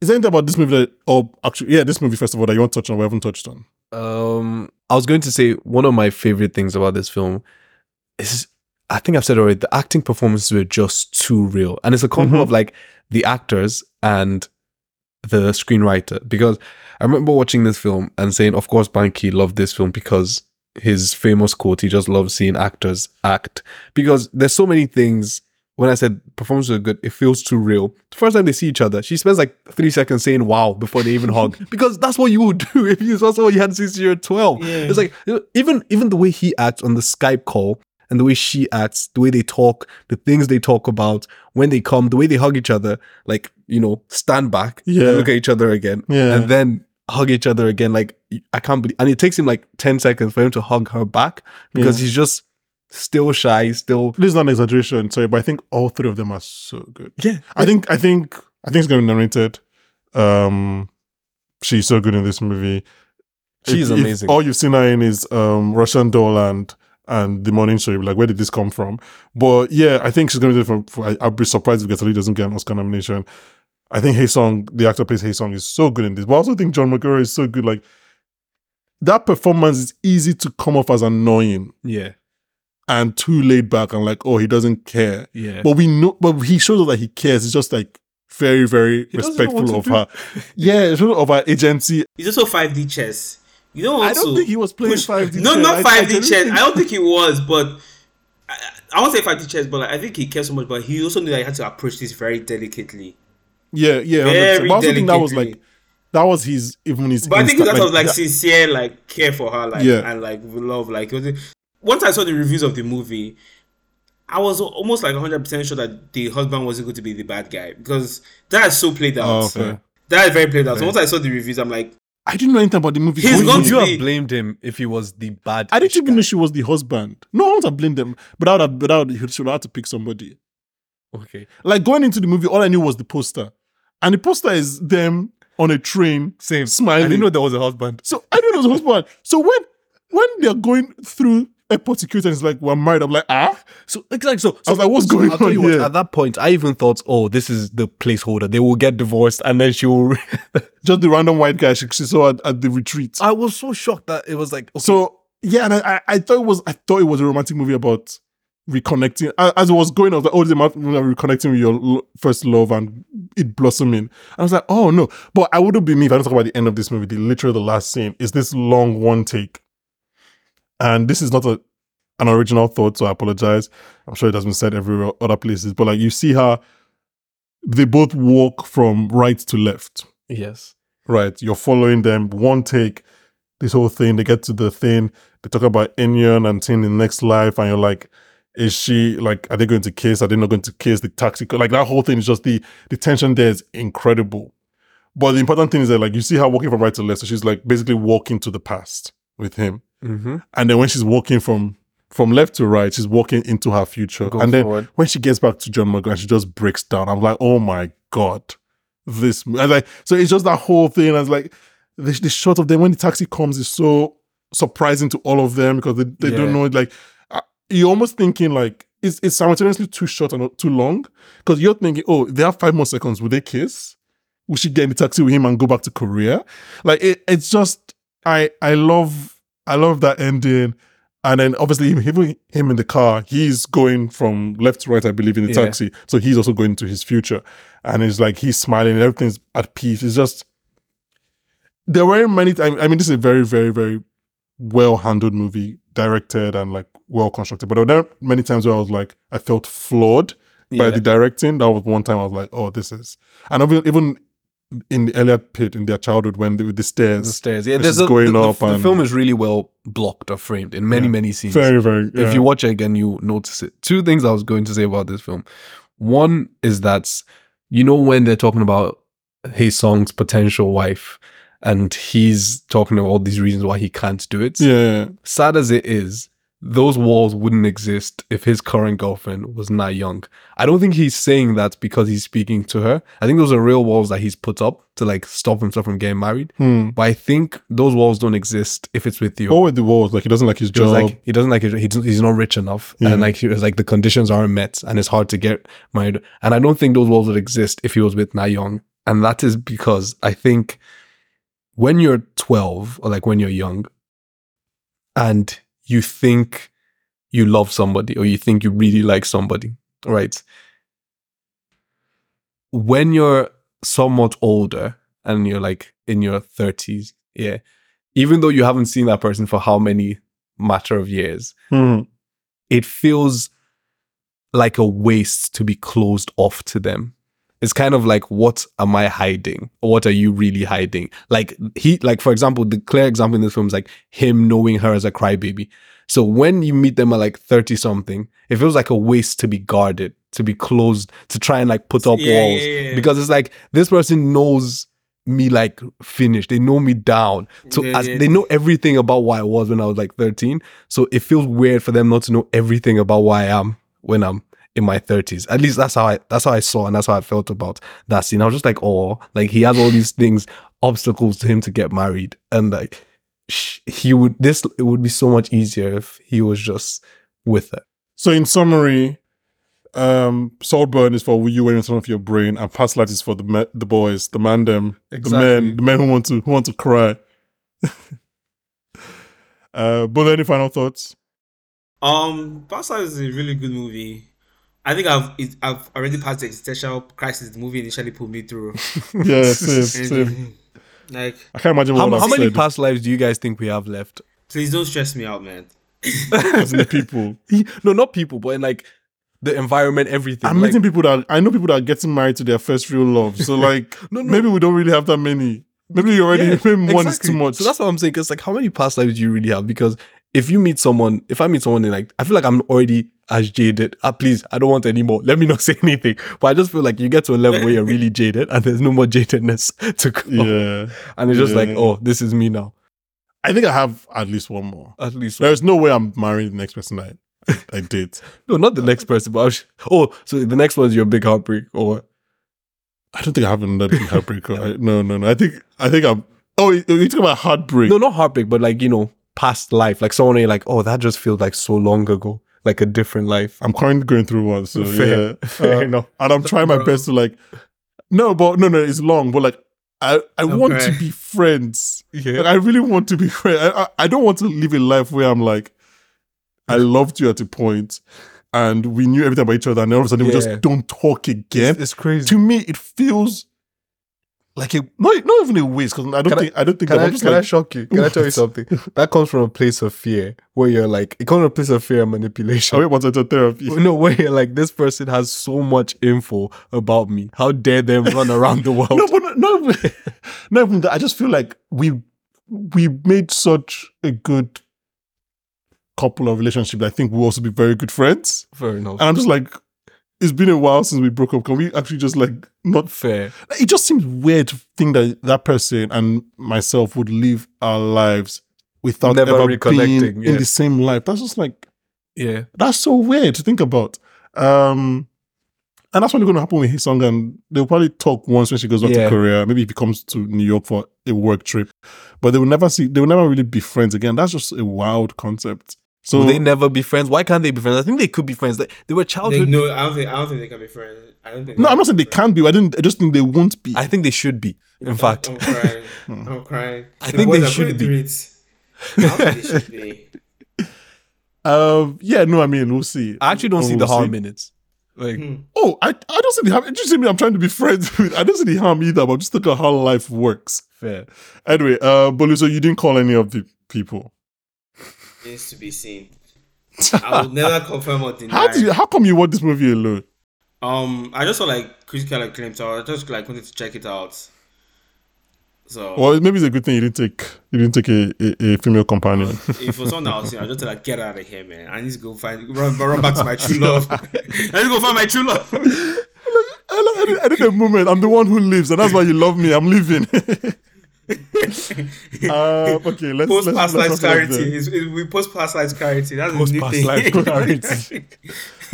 is there anything about this movie that, or actually, yeah, this movie first of all that you want to touch on? We haven't touched on. Um, I was going to say one of my favorite things about this film is I think I've said already the acting performances were just too real, and it's a combo Mhm. of like the actors and the screenwriter. Because I remember watching this film and saying, of course, Banky loved this film because his famous quote, he just loves seeing actors act. Because there's so many things. When I said performances are good, it feels too real. The first time they see each other, she spends like three seconds saying "wow" before they even [LAUGHS] hug, because that's what you would do [LAUGHS] if you saw someone you hadn't seen since you were twelve. Yeah. It's like even even the way he acts on the Skype call and the way she acts, the way they talk, the things they talk about when they come, the way they hug each other, like you know, stand back, Yeah. look at each other again, Yeah. and then hug each other again. Like I can't believe, and it takes him like ten seconds for him to hug her back because Yeah. he's just still shy, still This is not an exaggeration, sorry, but I think all three of them are so good. yeah. I think, I think, I think it's going to be narrated. Um, she's so good in this movie. She's If- if amazing. all you've seen her in is um Russian Doll and and the Morning Show. Like, where did this come from? But yeah, I think she's going to do it for. for I, I'll be surprised if Greta Lee doesn't get an Oscar nomination. I think Hae Sung, the actor plays Hae Sung, is so good in this. But I also think John Magaro is so good. Like that performance is easy to come off as annoying yeah, and too laid back and like, oh, he doesn't care. yeah. But we know, but he shows us that he cares. It's just like very, very He respectful of to her. Yeah, sort of her agency. It's also 5D chess. You don't want I don't think he was playing push- 5D No, chess. not I- I 5D genuinely chess. I don't think he was, but I, I won't say 5D chess, but like, I think he cared so much. But he also knew that he had to approach this very delicately. Yeah, yeah. Very But I also think that was like that was his even his. But I think instinct, that was like that- sincere, like care for her, like Yeah. and like love. Like it was, once I saw the reviews of the movie, I was almost like 100 percent sure that the husband wasn't going to be the bad guy because that is so played out. Oh, okay. That is very played out. So once I saw the reviews, I'm like, I didn't know anything about the movie. He's going going in. Would to you be- have blamed him if he was the bad? I didn't even know she was the husband. No, I won't have blamed them, but I would have, but I would, he should have had to pick somebody. Okay, Like going into the movie, all I knew was the poster, and the poster is them on a train, same. smiling. I didn't know there was a husband. So I didn't know it was husband. So when when they're going through airport security and it's like we're married, I'm like ah. So exactly. So, I was like, what's going I'll tell on you what, here? At that point, I even thought, oh, this is the placeholder. They will get divorced, and then she will. [LAUGHS] Just the random white guy she, she saw at, at the retreat. I was so shocked that it was like, okay, So yeah, and I, I, thought it was I thought it was a romantic movie about reconnecting. As it was going, I was like, oh, this is about reconnecting with your first love and it blossoming. I was like, oh no, but I wouldn't be me if I don't talk about the end of this movie. The literally the last scene is this long one take, and this is not a an original thought, so I apologize. I'm sure it has been said everywhere other places, but like you see how they both walk from right to left yes, right? You're following them. One take, this whole thing. They get to the thing. They talk about In-yun and seeing the next life, and you're like, is she like? Are they going to kiss? Are they not going to kiss? The taxi, like that whole thing is just the the tension there is incredible. But the important thing is that like you see her walking from right to left, so she's like basically walking to the past with him, mm-hmm. and then when she's walking from from left to right, she's walking into her future, Go and then when she gets back to John Magaro, she just breaks down. I'm like, oh my god, this. Like so it's just that whole thing. I was like, the, the shot of them when the taxi comes is so surprising to all of them because they, they don't know it. Like uh, you're almost thinking like it's it's simultaneously too short and too long because you're thinking, oh, they have five more seconds. Will they kiss? We should get in the taxi with him and go back to Korea. Like it, it's just I I love I love that ending. And then obviously him, him, in the car, he's going from left to right, I believe, in the Yeah. taxi. So he's also going to his future. And it's like he's smiling and everything's at peace. It's just there were many times I mean, this is a very, very, very well handled movie, directed and like well constructed. But there were many times where I was like, I felt flawed by Yeah. the directing. That was one time I was like, oh, this is and even even in the earlier pit in their childhood when with the stairs. the stairs. Yeah, there's is a, going the, the- up the, and- film is really well blocked or framed in many Yeah. many scenes. Very, very yeah. If you watch it again, you notice it. Two things I was going to say about this film. One is that you know when they're talking about Hae Sung's potential wife, and he's talking about all these reasons why he can't do it. yeah. Sad as it is, those walls wouldn't exist if his current girlfriend was not young. I don't think he's saying that because he's speaking to her. I think those are real walls that he's put up to like stop himself from getting married. Hmm. But I think those walls don't exist if it's with you. What were the walls? Like he doesn't like his job. like he doesn't like. He, he's not rich enough, Yeah. and like he was like the conditions aren't met, and it's hard to get married. And I don't think those walls would exist if he was with Na Young, and that is because I think when you're 12 or like when you're young, and you think you love somebody or you think you really like somebody, right? When you're somewhat older and you're like in your 30s, yeah, even though you haven't seen that person for how many matter of years, Hmm. it feels like a waste to be closed off to them. It's kind of like, what am I hiding? Or what are you really hiding? Like he, like for example, the clear example in this film is like him knowing her as a crybaby. So when you meet them at like thirty something, it feels like a waste to be guarded, to be closed, to try and like put up Yeah, walls yeah, yeah. because it's like this person knows me like finished. They know me down. So as, they know everything about why I was when I was like 13. So it feels weird for them not to know everything about why I am when I'm in my 30s. At least that's how I that's how I saw and that's how I felt about that scene. I was just like, oh, like he has all these [LAUGHS] things, obstacles to him to get married. And like he would this it would be so much easier if he was just with her. So in summary, um, Saltburn is for you in front of your brain, and Past Life is for the me- the boys, the man them, the Exactly. men, the men who want to who want to cry. [LAUGHS] uh, but any final thoughts? Um, Past Lives is a really good movie. I think I've it, I've already passed the existential crisis the movie initially put me through. [LAUGHS] Yeah, same, [LAUGHS] And, same. like, I can't imagine How, what how I've many past lives do you guys think we have left? please don't stress me out, man. [LAUGHS] as people. No, not people, but in like the environment, everything. I'm like, meeting people that I know people that are getting married to their first real love. So like, No, no. maybe we don't really have that many. Maybe you already Yeah, maybe one is too much. So that's what I'm saying. Because like, how many past lives do you really have? Because if you meet someone, if I meet someone, and like, I feel like I'm already as jaded. Ah, please, I don't want any more. Let me not say anything. But I just feel like you get to a level where you're really [LAUGHS] jaded, and there's no more jadedness [LAUGHS] to come. yeah, And it's just like, oh, this is me now. I think I have at least one more. At least. There's no way I'm marrying the next person I I date. [LAUGHS] No, not the next person, but I was, oh, so the next one's your big heartbreak, or I don't think I have another big heartbreak. I, no, no, no. I think I think I'm. Oh, you- you're talking about heartbreak. no, not heartbreak, but like you know, past life, like someone you're like, oh, that just feels like so long ago, like a different life. I'm currently going through one. So Fair. yeah, Fair [LAUGHS] Uh, enough. and I'm trying my Bro. best to like. No, but no, no. It's long, but like. I, I want to be friends. Like, Yeah, I really want to be friends. I, I, I don't want to live a life where I'm like, I loved you at a point, and we knew everything about each other, and all of a sudden we just don't talk again. it's, it's crazy. to me, it feels like a not, not even a waste because I don't Can think I don't think Can. I, can I shock you? Can I tell you [LAUGHS] something? That comes from a place of fear where you're like, it comes from a place of fear and manipulation. I wait what's into therapy. [LAUGHS] No, where you're like, this person has so much info about me. How dare them run around the world? [LAUGHS] No, but no, no, not even that. I just feel like we we made such a good couple of relationship. that I think we'll also be very good friends. Fair enough. And I'm just like, it's been a while since we broke up. Can we actually just like not? Fair. It just seems weird to think that that person and myself would live our lives without Never ever being reconnecting, in the same life. That's just like Yeah. that's so weird to think about. Um, and that's probably going to happen with Hae Sung, and they'll probably talk once when she goes back Yeah. to Korea. Maybe he comes to New York for a work trip, but they will never see. They will never really be friends again. That's just a wild concept. So Will they never be friends? Why can't they be friends? I think they could be friends. They, they were They, childhood. no, I don't think I don't think they can be friends. I don't think. no, I'm not saying they can't be. I didn't. I just think they won't be. I think they should be. In fact, I'm crying. [LAUGHS] I'm crying. I The think they should be. through it. I they should be. [LAUGHS] um, yeah, no, I mean, we'll see. I actually don't We'll see the see. harm in it. Like, Hmm. Oh, I, I don't see the harm. You see me? I'm trying to be friends [LAUGHS] with. I don't see the harm either. But just look at how life works. fair. Anyway, uh, Bolu, so you didn't call any of the people. Needs to be seen. [LAUGHS] I will never confirm or deny. How did you, How come you watch this movie alone? Um, I just saw like critical acclaim, so I just like wanted to check it out. So Well, maybe it's a good thing you didn't take you didn't take a, a, a female companion. [LAUGHS] if for someone else, you know, I just like get out of here, man. I need to go find run, run back to my true [LAUGHS] love. I need to go find my true love. I, I, did- I did a moment. I'm the one who lives, and that's why you love me. I'm leaving. [LAUGHS] uh, okay, let's Post let's, past life talk about clarity. the- Is, is, we post past life clarity. That's Post a new past thing. life clarity. [LAUGHS]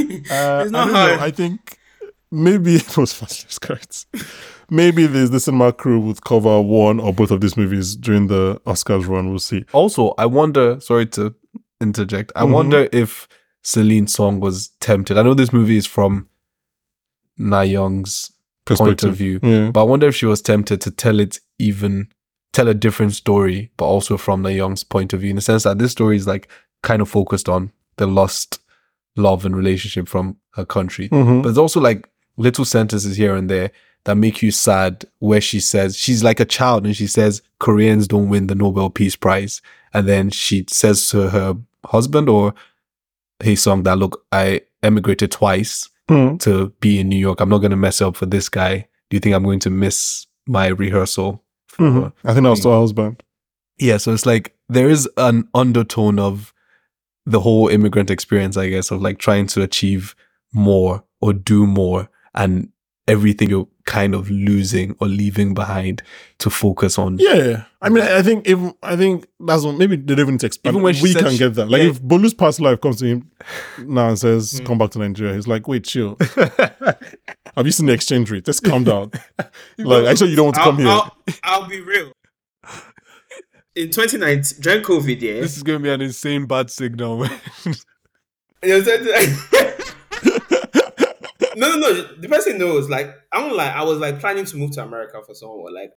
Uh, It's I not don't hard. know. I think maybe it was fast correct. Maybe this there's the cinema crew would cover one or both of these movies during the Oscars run. We'll see. Also, I wonder. Sorry to interject. I Mhm. wonder if Celine's song was tempted. I know this movie is from Na Young's point of view, Yeah. but I wonder if she was tempted to tell it even tell a different story, but also from Na Young's point of view, in the sense that this story is like kind of focused on the lost love and relationship from her country. Mhm. But there's also like little sentences here and there that make you sad where she says she's like a child and she says Koreans don't win the Nobel Peace Prize. And then she says to her husband or Hae Sung that look, I emigrated twice Mhm. to be in New York. I'm not gonna mess up for this guy. Do you think I'm going to miss my rehearsal? For Mhm. I think that was her husband. yeah, so it's like there is an undertone of the whole immigrant experience, I guess, of like trying to achieve more or do more and everything you're kind of losing or leaving behind to focus on. Yeah, I mean, I I think if I think that's what maybe they don't even expect. Even when we can she- get that. Like yeah. if Bolu's past life comes to him now and says, Hmm. "Come back to Nigeria," he's like, "Wait, chill. [LAUGHS] Have you seen the exchange rate? Let's calm down. [LAUGHS] like, actually, you don't want to I'll, come here." I'll, I'll be real. In 2019, during COVID, yeah. This is going to be an insane bad signal. [LAUGHS] No, no, no. The person knows. Like, I'm like, I was like planning to move to America for someone. Like,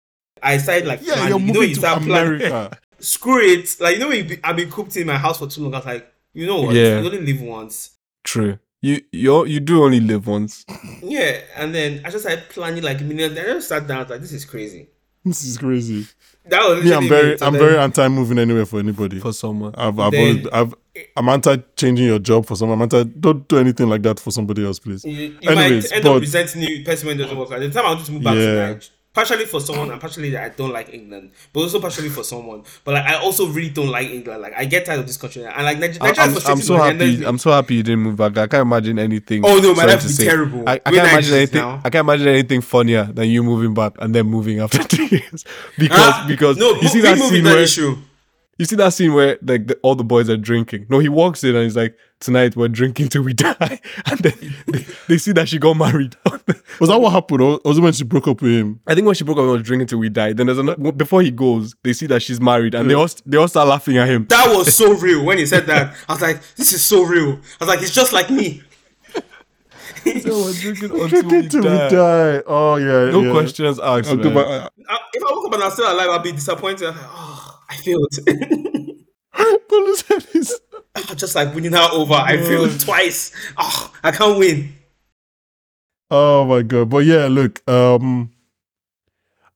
I started like, yeah, planning. you're you know, moving you to planning. America. [LAUGHS] Screw it. Like, you know, be, I've been cooped in my house for too long. I was like, you know what? Yeah. You only live once. True. You you you do only live once. Yeah, and then I just started planning like millions. Then I just sat down I was like, this is crazy. This is crazy. That was Me, I'm literally very, it. So I'm then- very anti moving anywhere for anybody. For someone. I've, I've Then- always, I've, I'm anti changing your job for someone. I'm anti, don't do anything like that for somebody else, please. You, you Anyways, might end but- up resenting the person when it doesn't work. At the time, I wanted to move back Yeah. to like, partially for someone, and partially that I don't like England, but also partially for someone. But like, I also really don't like England. Like, I get tired of this country, and like Niger- Nigeria I'm, is I'm so happy. I'm so happy you didn't move back. I can't imagine anything. Oh, no, my life be terrible. I, I can't imagine anything. now. I can't imagine anything funnier than you moving back and then moving [LAUGHS] after two years. Because Ah, because no, you see that scene where issue. You see that scene where like the, all the boys are drinking. No, he walks in and he's like, "Tonight we're drinking till we [LAUGHS] die," [LAUGHS] and then they, they see that she got married. [LAUGHS] Was that what happened? Or was it when she broke up with him? I think when she broke up, he was drinking till we die. Then there's another before he goes, they see that she's married, and they all they all start laughing at him. That was so real when he said that. I was like, this is so real. I was like, it's just like me. So we're drinking until Drinking we till we die. die. Oh, yeah. No yeah. questions asked. I'll go man. back. I- If I woke up and I'm still alive, I'll be disappointed. I'm like, oh, I failed. [LAUGHS] It's- just like winning her over, I failed twice. Oh, I can't win. Oh my god! But yeah, look. Um,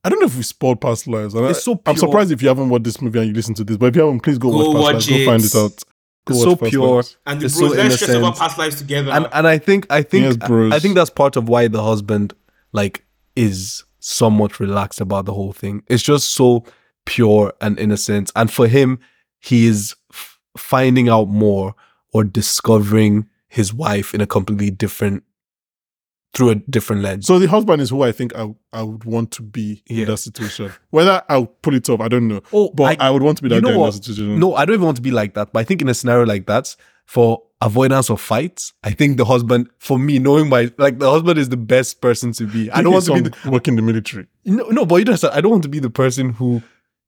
I don't know if we spoiled past lives. and I- It's so I'm surprised if you haven't watched this movie and you listen to this. But if you haven't, please go, Go watch watch Past Lives. Go find it. it out. Go It's so pure. Lives. And the It's bros, so let's stress about past lives together. and and I think I think Yes. I think that's part of why the husband like is somewhat relaxed about the whole thing. It's just so pure and innocent, and for him, he is f- finding out more or discovering his wife in a completely different through a different lens. So the husband is who I think I I would want to be Yeah. in that situation. Whether I'll pull it off, I don't know. Oh, but I, would want to be that you know guy in that situation. No, I don't even want to be like that. But I think in a scenario like that, for avoidance of fights, I think the husband, for me, knowing my like the husband is the best person to be. I don't want to be the, work in the military. No, no, but you know, I don't want to be the person who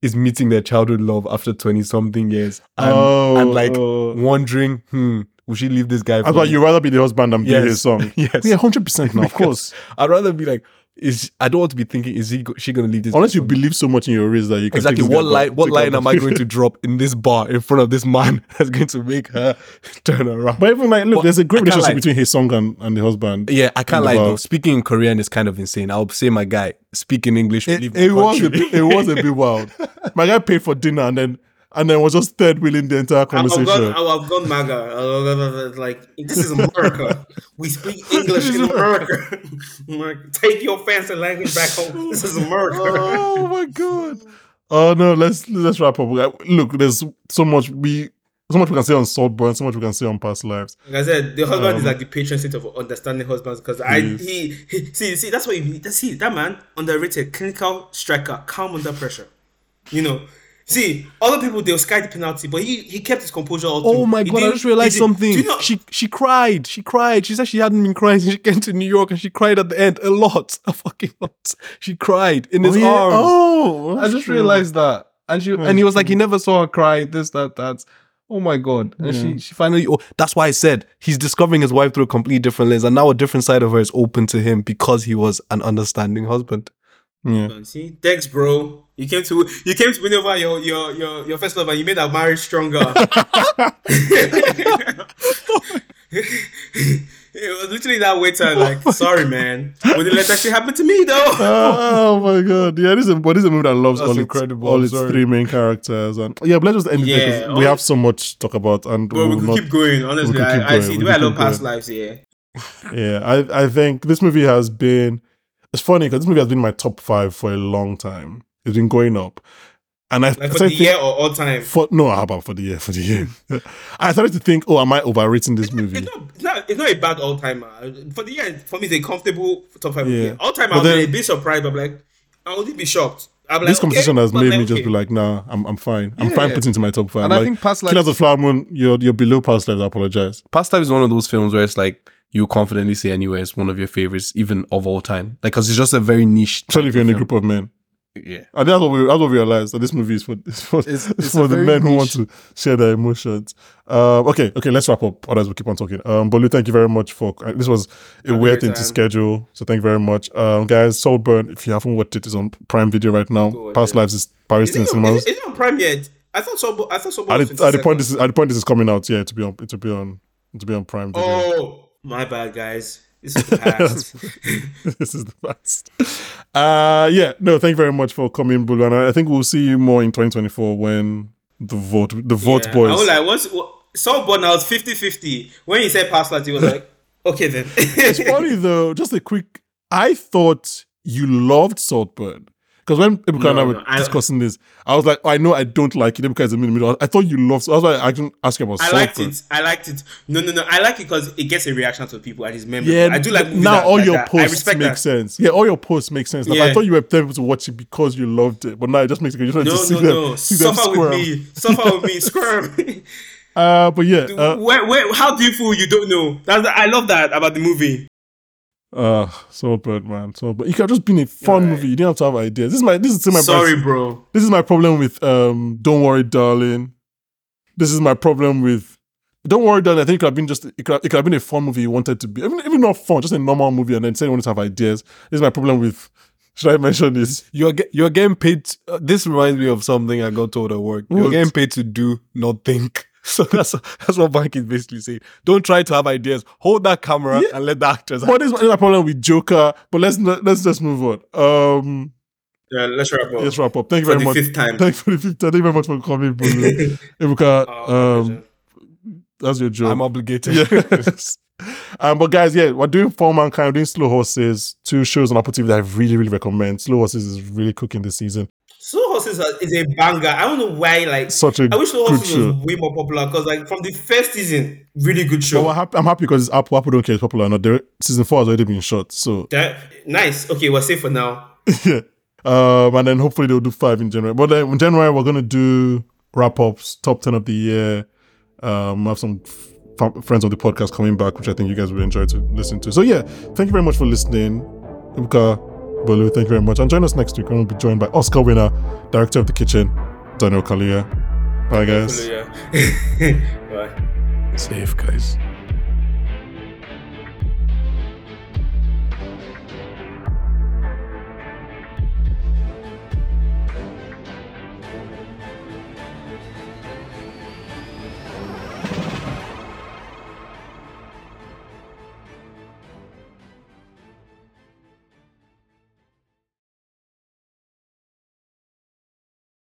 is meeting their childhood love after twenty something years and, Oh, and like oh. wondering, hmm, will she leave this guy? I thought me? you'd rather be the husband than be Yes. Hae Sung. [LAUGHS] Yes. Yeah, hundred percent. Now, of [LAUGHS] course. I'd rather be like, is I don't want to be thinking, is he she gonna leave this? Unless you believe so much in your race that you can exactly what line what line am I going to drop in this bar in front of this man [LAUGHS] that's going to make her [LAUGHS] turn around? But even like, look, But there's a great relationship lie. between Hae Sung and, and the husband. Yeah, I can't lie though. Speaking in Korean is kind of insane. I'll say my guy speaking English. It, it was a bit, it was a bit [LAUGHS] wild. My guy paid for dinner and then and then was just third wheeling the entire conversation. I've gone, I've gone MAGA. Like, this is America. We speak English in America. [LAUGHS] America. Take your fancy language back home. This is America. [LAUGHS] oh my god. Oh no, let's let's wrap up. Look, there's so much we so much we can say on Saltburn, so much we can say on past lives. Like I said, the husband is Um, like the patron saint of understanding husbands because I he, he see see that's what you need. See that man underrated clinical striker, calm under pressure. You know, see other people they'll sky the penalty, but he he kept his composure all Oh through. my He god! I didn't- just realized something. You know, She she cried. She cried. She said she hadn't been crying since she came to New York, and she cried at the end a lot, [LAUGHS] a fucking lot. She cried in his oh, yeah. arms. Oh, I just true. realized that, and she That's and he was like, he never saw her cry. This that that. Oh my god! And she she finally. Oh, that's why I said he's discovering his wife through a completely different lens, and now a different side of her is open to him because he was an understanding husband. Yeah. See, thanks, bro. You came to you came to win over your your your your first love, and you made our marriage stronger. [LAUGHS] [LAUGHS] it was literally that waiter, oh like, sorry, man. Would you let that shit happen to me, though? [LAUGHS] oh my god! Yeah, this is but this is a movie that loves That's all incredible, its all I'm its sorry. three main characters and yeah. But let's just end it there Yeah, 'cause we have so much to talk about and Bro, we will could not- keep going. Honestly, we could keep I, I see we the way I could love past going. lives. Yeah, Yeah, I I think this movie has been. It's funny because this movie has been my top five for a long time. It's been going up, and I, like I for started the think- year or all time. For no, how about for the year? For the year, [LAUGHS] I started to think, oh, am I overrating this movie? It's not, it's not, it's not a bad all timer. For the year, for me, it's a comfortable top five. Yeah. Yeah. All time, I'll be a bit surprised, but I'm like, I would be shocked. I'm like, this conversation okay, has made like, me just okay. be like, nah, I'm I'm fine. I'm Yeah. fine putting it into my top five. And I Like, think past lives, Killers of Flower Moon, you're you're below past lives. I apologize. Past life is one of those films where it's like you confidently say anywhere it's one of your favorites, even of all time. Like, cause it's just a very niche. Especially if you're in a group of men. Yeah. And that's what we that's what we realized that this movie is for [LAUGHS] it's for, It's- it's for the men who want to share their emotions. Um, okay, okay, let's wrap up. Otherwise, we'll keep on talking. Um, Bolu, thank you very much for uh, this was a Have weird thing to schedule. So thank you very much, um, guys. Saltburn, if you haven't watched it, it's on Prime Video right now. Go Past it. Lives is Paris Is in cinemas. is, it, is on Prime yet? I thought so. I thought so. At the, at the point this is at the point this is coming out, yeah, to be on to be on to be on Prime Video. Oh, My bad, guys. This is the [LAUGHS] past. [LAUGHS] this is the past. Uh, yeah, no, thank you very much for coming, Bolu. And I think we'll see you more in 2024 when the vote, the vote Yeah. boys. I was like, once someone now was 50-50. When he said pass he was like, [LAUGHS] okay then. it's funny though. Just a quick. I thought you loved Saltburn because when Ebuka and I No, were no, I- discussing this, I was like, oh, I know I don't like it. Ebuka is in the middle. I thought you loved. So that's why I didn't ask you about it. I liked it. I liked it. No, no, no. I like it because it gets a reaction to people and it's memorable. Yeah, I do like now that- all like your that. Posts make that. sense. Yeah, all your posts make sense. Like, I thought you were able to watch it because you loved it, but now it just makes you just No, to see no, them, no. see them Suffer squirm. with me. Suffer with me. [LAUGHS] Squirm. Uh, but yeah, uh, where, where, how do you feel you don't know? That's I love that about the movie. Uh, Saltburn, man, So Saltburn. It could have just been a fun Right. movie. You didn't have to have ideas. This is my this is my Sorry, bro. This is my problem with um. Don't worry, darling. This is my problem with. Don't worry, darling. I think it could have been just it could have, it could have been a fun movie you wanted to be. Even, even not fun, just a normal movie, and then saying you wanted to have ideas. This is my problem with. Should I mention this? You're you're getting paid. To, uh, this reminds me of something I got told at work. You're What? getting paid to do, not think. [LAUGHS] So that's that's what Bank is basically saying. Don't try to have ideas. Hold that camera Yeah. and let the actors. But this is my problem with Joker. But let's let's just move on. Um, Yeah, let's wrap up. let's wrap up. Thank you For very the much. fifth time. Thank you for the fifth time. Thank you very much for coming, Bolu. [LAUGHS] Ebuka, Oh, um, that's your job. I'm obligated. [LAUGHS] yes. Um, but guys, yeah, we're doing For Mankind, we're doing Slow Horses, two shows on Apple TV that I really, really recommend. Slow Horses is really cooking this season. Slow Horses is a banger. I don't know why. Like, Such a I wish Slow Horses show. was way more popular because, like, from the first season, really good show. we're happy, I'm happy because it's Apple. Apple don't care if it's popular or not. Season four has already been shot. So, That nice. Okay, we're safe for now. [LAUGHS] yeah. Um, and then hopefully they'll do five in January. But then in January, we're going to do wrap ups, top 10 of the year. Um, we have some f- friends on the podcast coming back, which I think you guys will enjoy to listen to. So, yeah, thank you very much for listening. Ebuka, Bolu, thank you very much. And join us next week. we'll be joined by Oscar winner, director of the kitchen, Daniel Kaluuya. Bye, guys. Hallelujah. [LAUGHS] Bye. Safe guys.